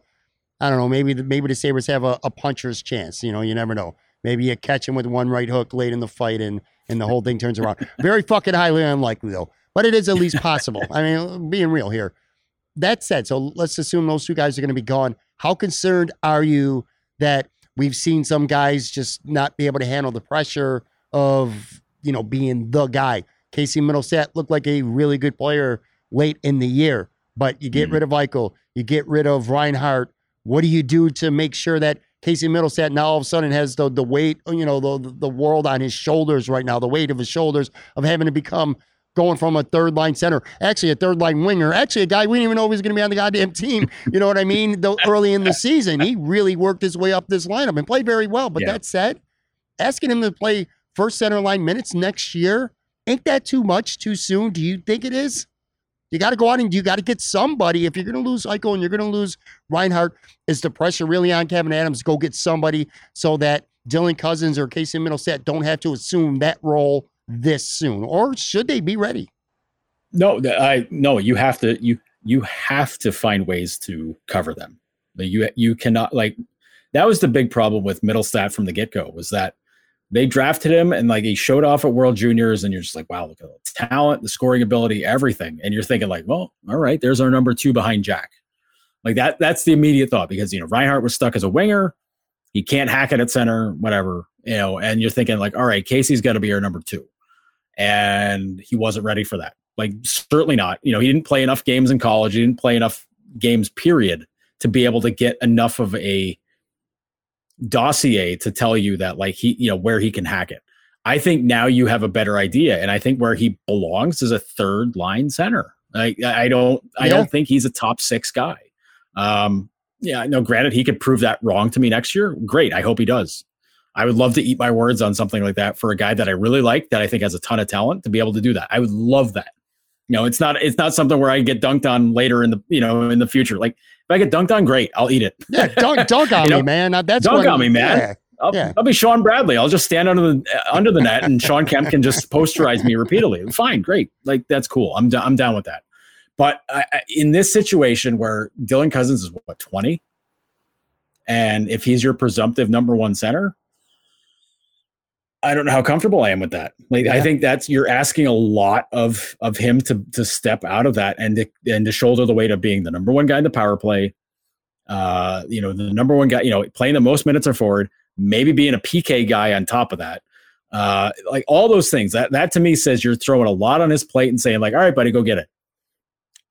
I don't know, maybe the, maybe the Sabres have a, a, puncher's chance. You know, you never know. Maybe you catch him with one right hook late in the fight and and the whole thing turns around. Very fucking highly unlikely though, but it is at least possible. I mean, being real here. That said, so let's assume those two guys are going to be gone. How concerned are you that we've seen some guys just not be able to handle the pressure of you know being the guy? Casey Mittelstadt looked like a really good player late in the year, but you get mm. rid of Eichel, you get rid of Reinhart. What do you do to make sure that Casey Mittelstadt now all of a sudden has the the weight, you know, the the world on his shoulders right now, the weight of his shoulders of having to become going from a third line center, actually a third line winger, actually a guy we didn't even know he was going to be on the goddamn team. You know what I mean? Though early in the season, he really worked his way up this lineup and played very well. But yeah. that said, asking him to play first center line minutes next year, ain't that too much too soon? Do you think it is? You got to go out and you got to get somebody. If you're going to lose Eichel and you're going to lose Reinhart, is the pressure really on Kevyn Adams? Go get somebody so that Dylan Cozens or Casey Mittelstadt don't have to assume that role this soon, or should they be ready? No, I no. You have to you you have to find ways to cover them. You you cannot like that was the big problem with Mittelstadt from the get go was that they drafted him and like he showed off at World Juniors, and you're just like, wow, look at the talent, the scoring ability, everything, and you're thinking like, well, all right, there's our number two behind Jack. Like that, that's the immediate thought because you know Reinhart was stuck as a winger, he can't hack it at center, whatever, you know, and you're thinking like, all right, Casey's got to be our number two and he wasn't ready for that. Like certainly not. You know, he didn't play enough games in college. He didn't play enough games, period, to be able to get enough of a dossier to tell you that like he, you know, where he can hack it. I think now you have a better idea, and I think where he belongs is a third line center. I, I don't, I don't think he's a top six guy. Um, yeah, no. Granted, he could prove that wrong to me next year. Great, I hope he does. I would love to eat my words on something like that for a guy that I really like, that I think has a ton of talent to be able to do that. I would love that. You know, it's not it's not something where I get dunked on later in the you know in the future. Like if I get dunked on, great, I'll eat it. Yeah, dunk, dunk on me, man. That's dunk on me, man. Yeah. I'll, yeah. I'll, be Shawn Bradley. I'll just stand under the under the net, and Shawn Kemp can just posterize me repeatedly. Fine, great, like that's cool. I'm I'm down with that. But I, in this situation where Dylan Cozens is what 20, and if he's your presumptive number one center, I don't know how comfortable I am with that. Like yeah. I think that's you're asking a lot of of him to to step out of that and to, and to shoulder the weight of being the number one guy in the power play. Uh, you know, the number one guy, you know, playing the most minutes are forward, maybe being a PK guy on top of that. Uh, like all those things. That that to me says you're throwing a lot on his plate and saying like, "All right, buddy, go get it."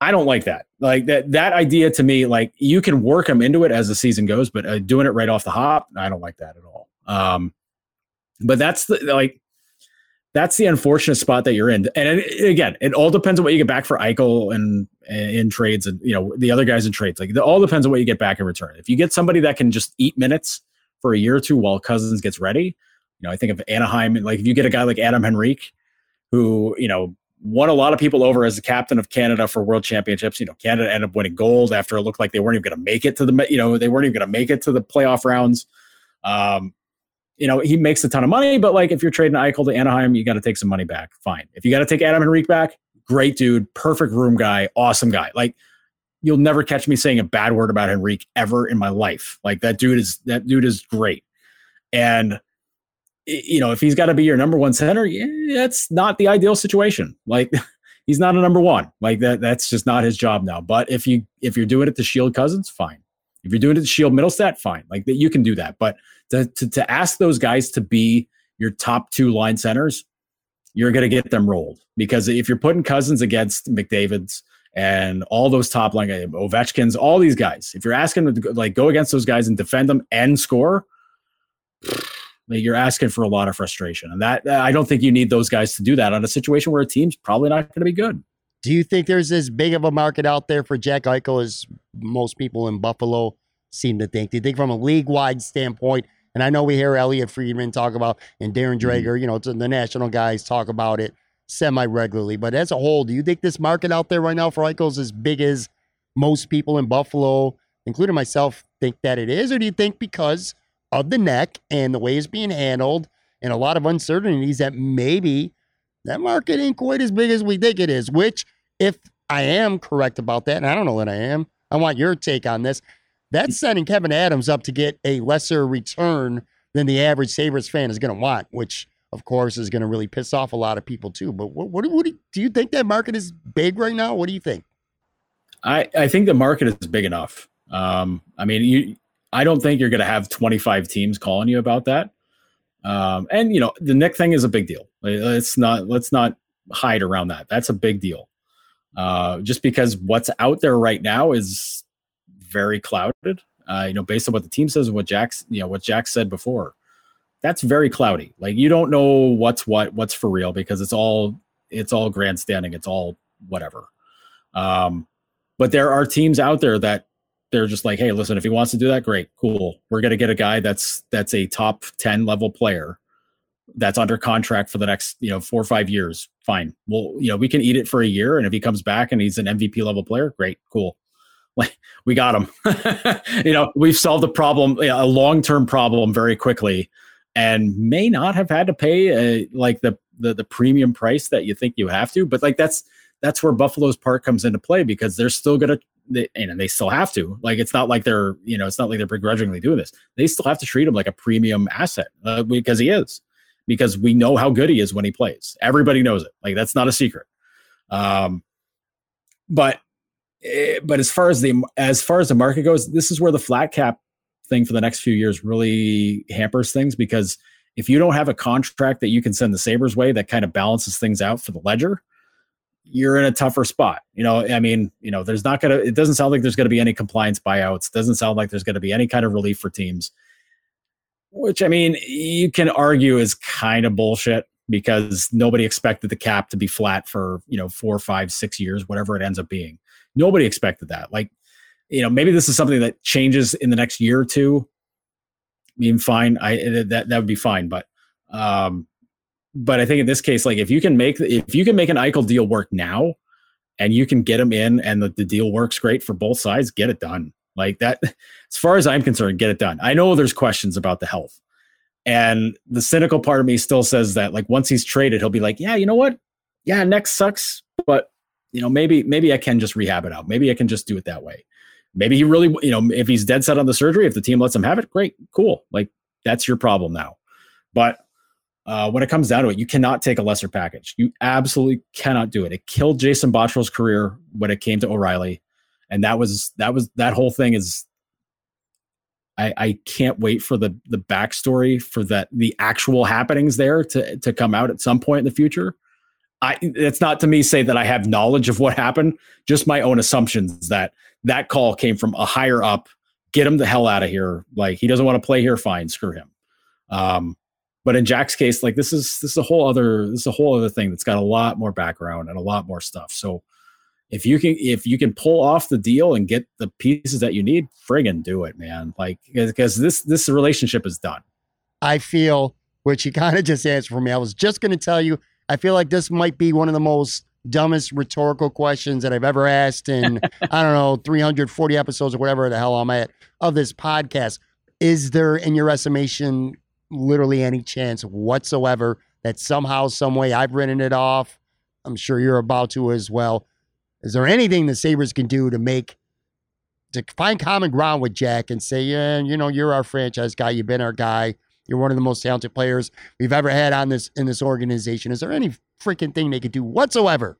I don't like that. Like that that idea to me, like you can work him into it as the season goes, but uh, doing it right off the hop, I don't like that at all. Um, but that's the like that's the unfortunate spot that you're in. And it, again, it all depends on what you get back for Eichel and, in trades and you know the other guys in trades. Like it all depends on what you get back in return. If you get somebody that can just eat minutes for a year or two while Cozens gets ready, You know, I think of Anaheim, like if you get a guy like Adam Henrique, who you know won a lot of people over as the captain of Canada for World Championships. You know, Canada ended up winning gold after it looked like they weren't even going to make it to the you know they weren't even going to make it to the playoff rounds. Um, you know, he makes a ton of money, but like if you're trading Eichel to Anaheim, you got to take some money back. Fine. If you got to take Adam Henrique back, great dude, perfect room guy, awesome guy. Like you'll never catch me saying a bad word about Henrique ever in my life. Like that dude is that dude is great. And you know, if he's got to be your number one center, yeah, that's not the ideal situation. Like he's not a number one. Like that that's just not his job now. But if you if you're doing it to shield Cozens, fine. If you're doing it to shield Mittelstadt, fine. Like that you can do that. But to to, to ask those guys to be your top two line centers, you're going to get them rolled because if you're putting Cozens against McDavid's and all those top line guys, Ovechkins, all these guys, if you're asking them to like go against those guys and defend them and score, you're asking for a lot of frustration. And that I don't think you need those guys to do that on a situation where a team's probably not going to be good. Do you think there's as big of a market out there for Jack Eichel as most people in Buffalo seem to think? Do you think from a league wide standpoint? And I know we hear Elliotte Friedman talk about and Darren mm-hmm. Mm-hmm. you know, the national guys talk about it semi regularly. But as a whole, do you think this market out there right now for Eichel is as big as most people in Buffalo, including myself, think that it is? Or do you think because of the neck and the way it's being handled and a lot of uncertainties that maybe that market ain't quite as big as we think it is, which if I am correct about that, and I don't know that I am, I want your take on this. That's setting Kevyn Adams up to get a lesser return than the average Sabres fan is going to want, which of course, is going to really piss off a lot of people too. But what, what, what do, do you think that market is big right now? What do you think? I, I think the market is big enough. Um, I mean, you, I don't think you're going to have 25 teams calling you about that. Um, and you know, the Nick thing is a big deal. Let's not let's not hide around that. That's a big deal. Uh, just because what's out there right now is very clouded. Uh, you know, based on what the team says and what Jack's, you know, what Jack said before that's very cloudy. Like you don't know what's what, what's for real because it's all it's all grandstanding. It's all whatever. Um, but there are teams out there that they're just like, hey, listen, if he wants to do that, great, cool. We're gonna get a guy that's that's a top ten level player that's under contract for the next you know four or five years. Fine. Well, you know we can eat it for a year, and if he comes back and he's an MVP level player, great, cool. We got him. you know, we've solved a problem, a long term problem very quickly and may not have had to pay a, like the, the the premium price that you think you have to. But like that's that's where Buffalo's part comes into play because they're still gonna they, and they still have to. Like it's not like they're you know it's not like they're begrudgingly doing this. They still have to treat him like a premium asset uh, because he is because we know how good he is when he plays. Everybody knows it. Like that's not a secret. Um, but eh, but as far as the as far as the market goes, this is where the flat cap thing for the next few years really hampers things because if you don't have a contract that you can send the Sabres way that kind of balances things out for the ledger, you're in a tougher spot. You know, I mean, you know, there's not to, it doesn't sound like there's to be any compliance buyouts. Doesn't sound like there's to be any kind of relief for teams, which I mean, you can argue is kind of bullshit because nobody expected the cap to be flat for, you know, four, five, six years, whatever it ends up being. Nobody expected that. Like, you know, maybe this is something that changes in the next year or two. I mean, fine. I that that would be fine, but um, but I think in this case, like if you can make if you can make an Eichel deal work now, and you can get him in, and the, the deal works great for both sides, get it done. Like that, as far as I'm concerned, get it done. I know there's questions about the health, and the cynical part of me still says that like once he's traded, he'll be like, yeah, you know what? Yeah, next sucks, but you know maybe maybe I can just rehab it out. Maybe I can just do it that way maybe he really, you know, if he's dead set on the surgery, if the team lets him have it, great, cool. Like that's your problem now. But uh, when it comes down to it, you cannot take a lesser package. You absolutely cannot do it. It killed Jason Botterill's career when it came to O'Reilly, and that was that was that whole thing is. I, I can't wait for the the backstory for that the actual happenings there to to come out at some point in the future. I it's not to me say that I have knowledge of what happened, just my own assumptions that that call came from a higher up. Get him the hell out of here. Like he doesn't want to play here. Fine, screw him. Um, but in Jack's case, like this is this is a whole other this is a whole other thing that's got a lot more background and a lot more stuff. So if you can if you can pull off the deal and get the pieces that you need, friggin' do it, man. Like because this this relationship is done. I feel which he kind of just answered for me. I was just going to tell you, I feel like this might be one of the most dumbest rhetorical questions that I've ever asked in, I don't know, 340 episodes or whatever the hell I'm at of this podcast. Is there, in your estimation, literally any chance whatsoever that somehow, some way I've written it off? I'm sure you're about to as well. Is there anything the Sabres can do to make to find common ground with Jack and say, yeah, you know, you're our franchise guy, you've been our guy, you're one of the most talented players we've ever had on this in this organization. Is there any freaking thing they could do whatsoever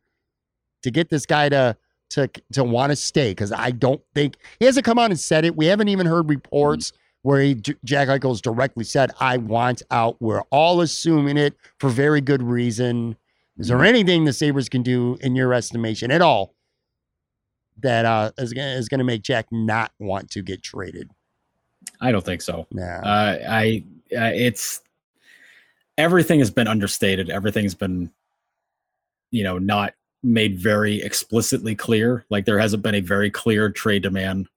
to get this guy to to to want to stay? Because I don't think he hasn't come out and said it. We haven't even heard reports where he, Jack Eichel's directly said, "I want out." We're all assuming it for very good reason. Is there anything the Sabres can do, in your estimation, at all, that uh, is, is going to make Jack not want to get traded? I don't think so. Yeah. Uh, I uh, it's everything has been understated. Everything's been, you know, not made very explicitly clear. Like there hasn't been a very clear trade demand.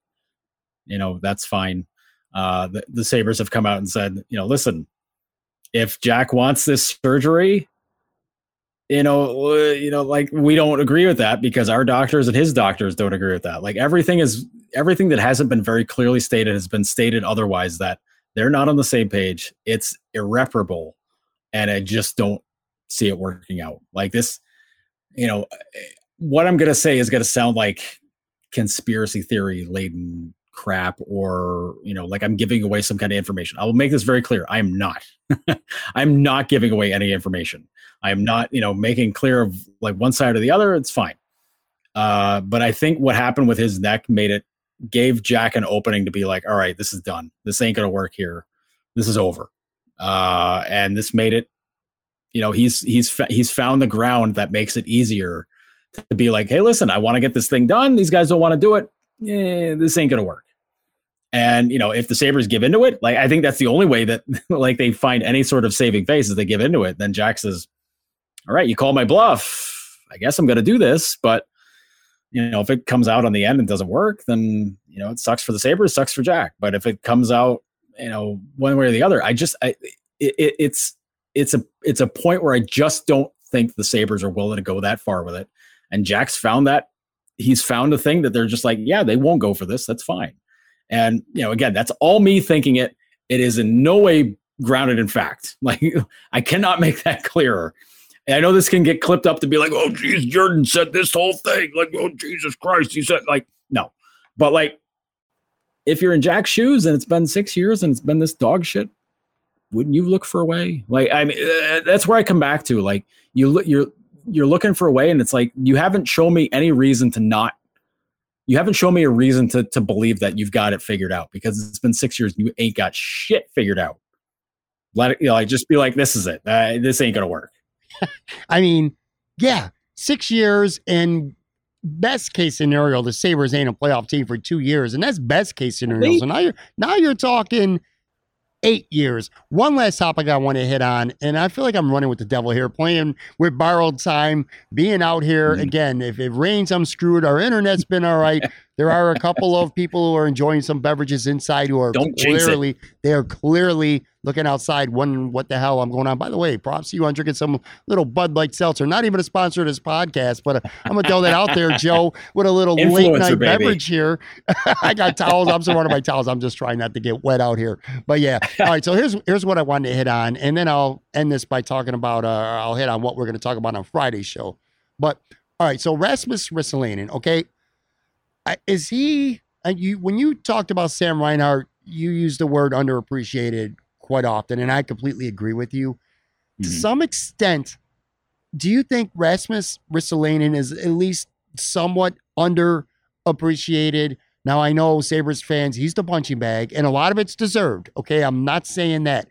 You know, that's fine. Uh, the, the Sabres have come out and said, you know, listen, if Jack wants this surgery, you know, you know, like we don't agree with that because our doctors and his doctors don't agree with that. Like everything is everything that hasn't been very clearly stated has been stated otherwise that they're not on the same page. It's irreparable, and I just don't see it working out. Like this, you know, what I'm gonna say is gonna sound like conspiracy theory laden crap or you know like i'm giving away some kind of information. I will make this very clear. I am not. I'm not giving away any information. I am not you know making clear of like one side or the other. It's fine. Uh but i think what happened with his neck made it gave jack an opening to be like all right this is done this ain't gonna work here this is over uh and this made it you know he's he's he's found the ground that makes it easier to be like hey listen i want to get this thing done these guys don't want to do it yeah, this ain't gonna work. And you know, if the Sabres give into it, like I think that's the only way that like they find any sort of saving face is they give into it. Then Jack says, All right, you call my bluff. I guess I'm gonna do this. But you know, if it comes out on the end and doesn't work, then you know, it sucks for the Sabres, sucks for Jack. But if it comes out, you know, one way or the other, I just I it, it, it's it's a it's a point where I just don't think the Sabres are willing to go that far with it. And Jack's found that he's found a thing that they're just like, yeah, they won't go for this. That's fine. And you know, again, that's all me thinking it. It is in no way grounded in fact. Like I cannot make that clearer. And I know this can get clipped up to be like, oh, geez, Jordan said this whole thing. Like, oh, Jesus Christ, he said like, no. But like, if you're in Jack's shoes and it's been six years and it's been this dog shit, wouldn't you look for a way? Like, I mean, uh, that's where I come back to. Like, you look, you're you're looking for a way and it's like you haven't shown me any reason to not you haven't shown me a reason to to believe that you've got it figured out because it's been six years you ain't got shit figured out let it you know like just be like this is it uh, this ain't gonna work i mean yeah six years and best case scenario the sabres ain't a playoff team for two years and that's best case scenario so now you're now you're talking eight years. One last topic I want to hit on, and I feel like I'm running with the devil here, playing with borrowed time, being out here. Mm. Again, if it rains, I'm screwed. Our internet's been all right. There are a couple of people who are enjoying some beverages inside who are Don't clearly they are clearly looking outside, wondering what the hell I'm going on. By the way, props to you on drinking some little Bud Light seltzer. Not even a sponsor of this podcast, but uh, I'm gonna throw that out there, Joe, with a little late night baby. beverage here. I got towels. I'm surrounded by towels. I'm just trying not to get wet out here. But yeah, all right. So here's here's what I wanted to hit on, and then I'll end this by talking about. Uh, I'll hit on what we're gonna talk about on Friday's show. But all right, so Rasmus Ristolainen, okay is he? And you when you talked about Sam Reinhart, you used the word underappreciated quite often, and I completely agree with you. Mm-hmm. To some extent, do you think Rasmus Ristolainen is at least somewhat underappreciated? Now I know Sabres fans, he's the punching bag, and a lot of it's deserved. Okay, I'm not saying that.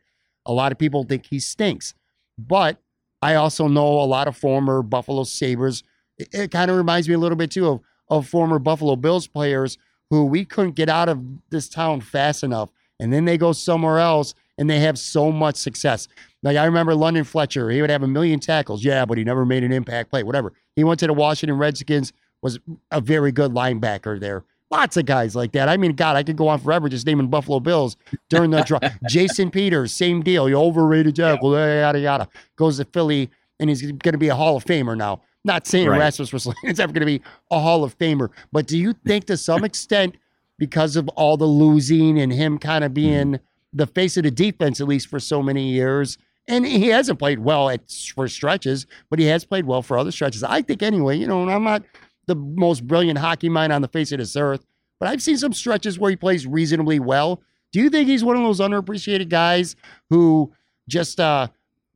A lot of people think he stinks, but I also know a lot of former Buffalo Sabres. It, it kind of reminds me a little bit too of of former Buffalo Bills players who we couldn't get out of this town fast enough. And then they go somewhere else and they have so much success. Like I remember London Fletcher, he would have a million tackles. Yeah, but he never made an impact play, whatever. He went to the Washington Redskins, was a very good linebacker there. Lots of guys like that. I mean, God, I could go on forever just naming Buffalo Bills during the draw. Jason Peters, same deal. You overrated tackle, yada yada. Goes to Philly, and he's going to be a Hall of Famer now. Not saying Right. Rasmus Ristolainen is ever going to be a Hall of Famer, but do you think to some extent, because of all the losing and him kind of being the face of the defense at least for so many years, and he hasn't played well at for stretches, but he has played well for other stretches. I think anyway. You know, I'm not the most brilliant hockey mind on the face of this earth, but I've seen some stretches where he plays reasonably well. Do you think he's one of those underappreciated guys who just uh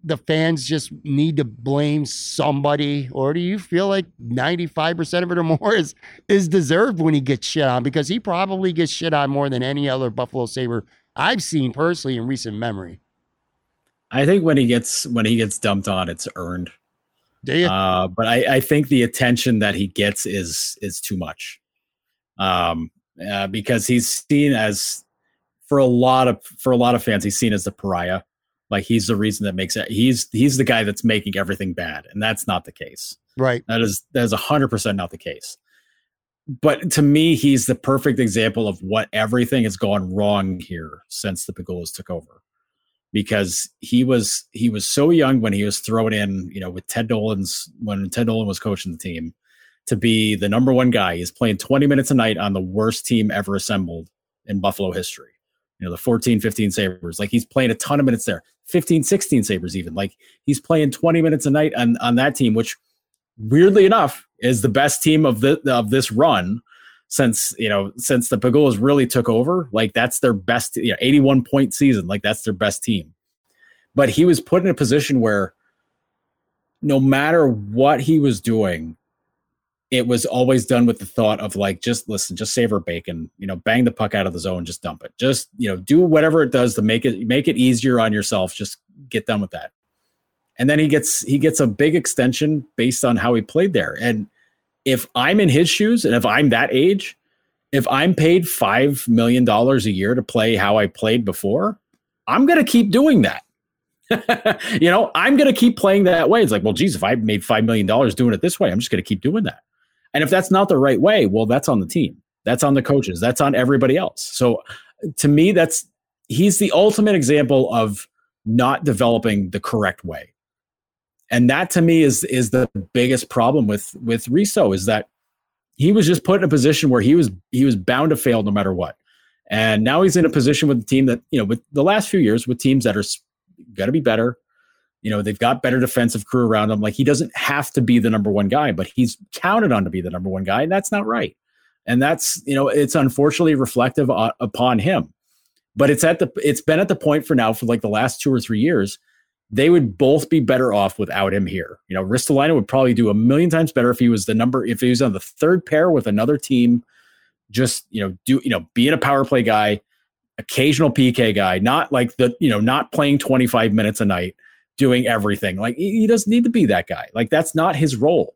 the fans just need to blame somebody, or do you feel like 95% of it or more is is deserved when he gets shit on? Because he probably gets shit on more than any other Buffalo Saber I've seen personally in recent memory. I think when he gets when he gets dumped on, it's earned. Do you? Uh, but I, I think the attention that he gets is is too much, um, uh, because he's seen as for a lot of for a lot of fans, he's seen as the pariah. Like he's the reason that makes it. He's he's the guy that's making everything bad, and that's not the case. right. That is that is hundred percent not the case. But to me, he's the perfect example of what everything has gone wrong here since the Pegulas took over. Because he was he was so young when he was thrown in, you know, with Ted Nolan's when Ted Nolan was coaching the team to be the number one guy. He's playing 20 minutes a night on the worst team ever assembled in Buffalo history. You know, the 14, 15 Sabres. Like he's playing a ton of minutes there. 15, 16 Sabres even. Like he's playing 20 minutes a night on, on that team, which weirdly enough is the best team of the of this run since you know since the Pegulas really took over. Like that's their best you know 81 point season. Like that's their best team. But he was put in a position where no matter what he was doing it was always done with the thought of like just listen just savor bacon you know bang the puck out of the zone just dump it. Just you know do whatever it does to make it make it easier on yourself just get done with that. And then he gets he gets a big extension based on how he played there. And if i'm in his shoes and if i'm that age if i'm paid five million dollars a year to play how i played before i'm going to keep doing that. You know i'm going to keep playing that way. It's like well geez if i made five million dollars doing it this way i'm just going to keep doing that and if that's not the right way well that's on the team that's on the coaches that's on everybody else so to me that's he's the ultimate example of not developing the correct way and that to me is is the biggest problem with with Risto is that he was just put in a position where he was he was bound to fail no matter what. And now he's in a position with the team that, you know, with the last few years with teams that are got to be better. You know, they've got better defensive crew around him. Like he doesn't have to be the number one guy, but he's counted on to be the number one guy, and that's not right. And that's, you know, it's unfortunately reflective upon him. But it's at the it's been at the point for now for like the last two or three years they would both be better off without him here. You know, Ristolainen would probably do a million times better if he was the number, if he was on the third pair with another team, just, you know, do, you know, being a power play guy, occasional PK guy, not like the, you know, not playing 25 minutes a night, doing everything. Like he, doesn't need to be that guy. Like that's not his role.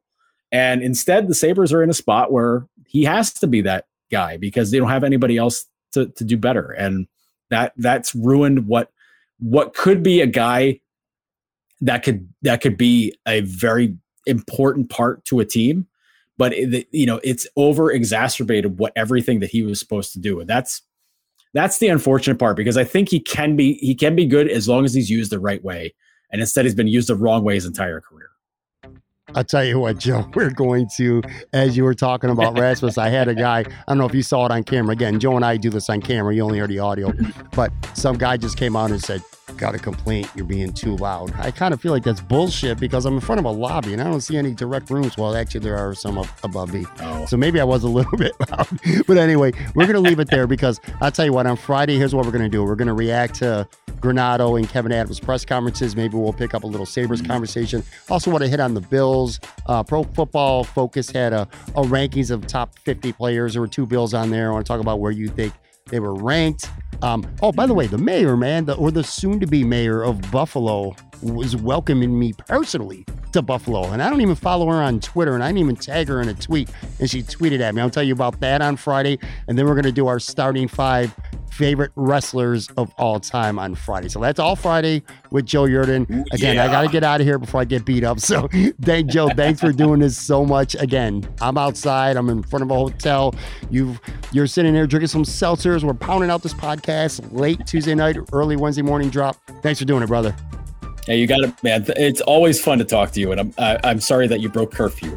And instead, the Sabres are in a spot where he has to be that guy because they don't have anybody else to, to do better. And that that's ruined what what could be a guy that could that could be a very important part to a team but it, you know it's over exacerbated what everything that he was supposed to do and that's that's the unfortunate part because i think he can be he can be good as long as he's used the right way and instead he's been used the wrong way his entire career I'll tell you what, Joe, we're going to, as you were talking about Rasmus, I had a guy, I don't know if you saw it on camera. Again, Joe and I do this on camera. You only heard the audio. But some guy just came out and said, Got a complaint. You're being too loud. I kind of feel like that's bullshit because I'm in front of a lobby and I don't see any direct rooms. Well, actually, there are some up above me. oh So maybe I was a little bit loud. But anyway, we're going to leave it there because I'll tell you what, on Friday, here's what we're going to do. We're going to react to Granato and Kevyn Adams press conferences. Maybe we'll pick up a little Sabres conversation. Also, want to hit on the Bills. Uh, Pro Football Focus had a, a rankings of top 50 players. There were two Bills on there. I want to talk about where you think they were ranked. Um, oh, by the way, the mayor, man, the, or the soon to be mayor of Buffalo was welcoming me personally to Buffalo. And I don't even follow her on Twitter and I didn't even tag her in a tweet. And she tweeted at me. I'll tell you about that on Friday. And then we're going to do our starting five favorite wrestlers of all time on Friday. So that's all Friday with Joe Yerdon. Again, I got to get out of here before I get beat up. So thank Joe. Thanks for doing this so much. Again, I'm outside. I'm in front of a hotel. You've you're sitting there drinking some seltzers. We're pounding out this podcast late Tuesday night, early Wednesday morning drop. Thanks for doing it, brother. Yeah, you got it, man. It's always fun to talk to you, and I'm I, I'm sorry that you broke curfew.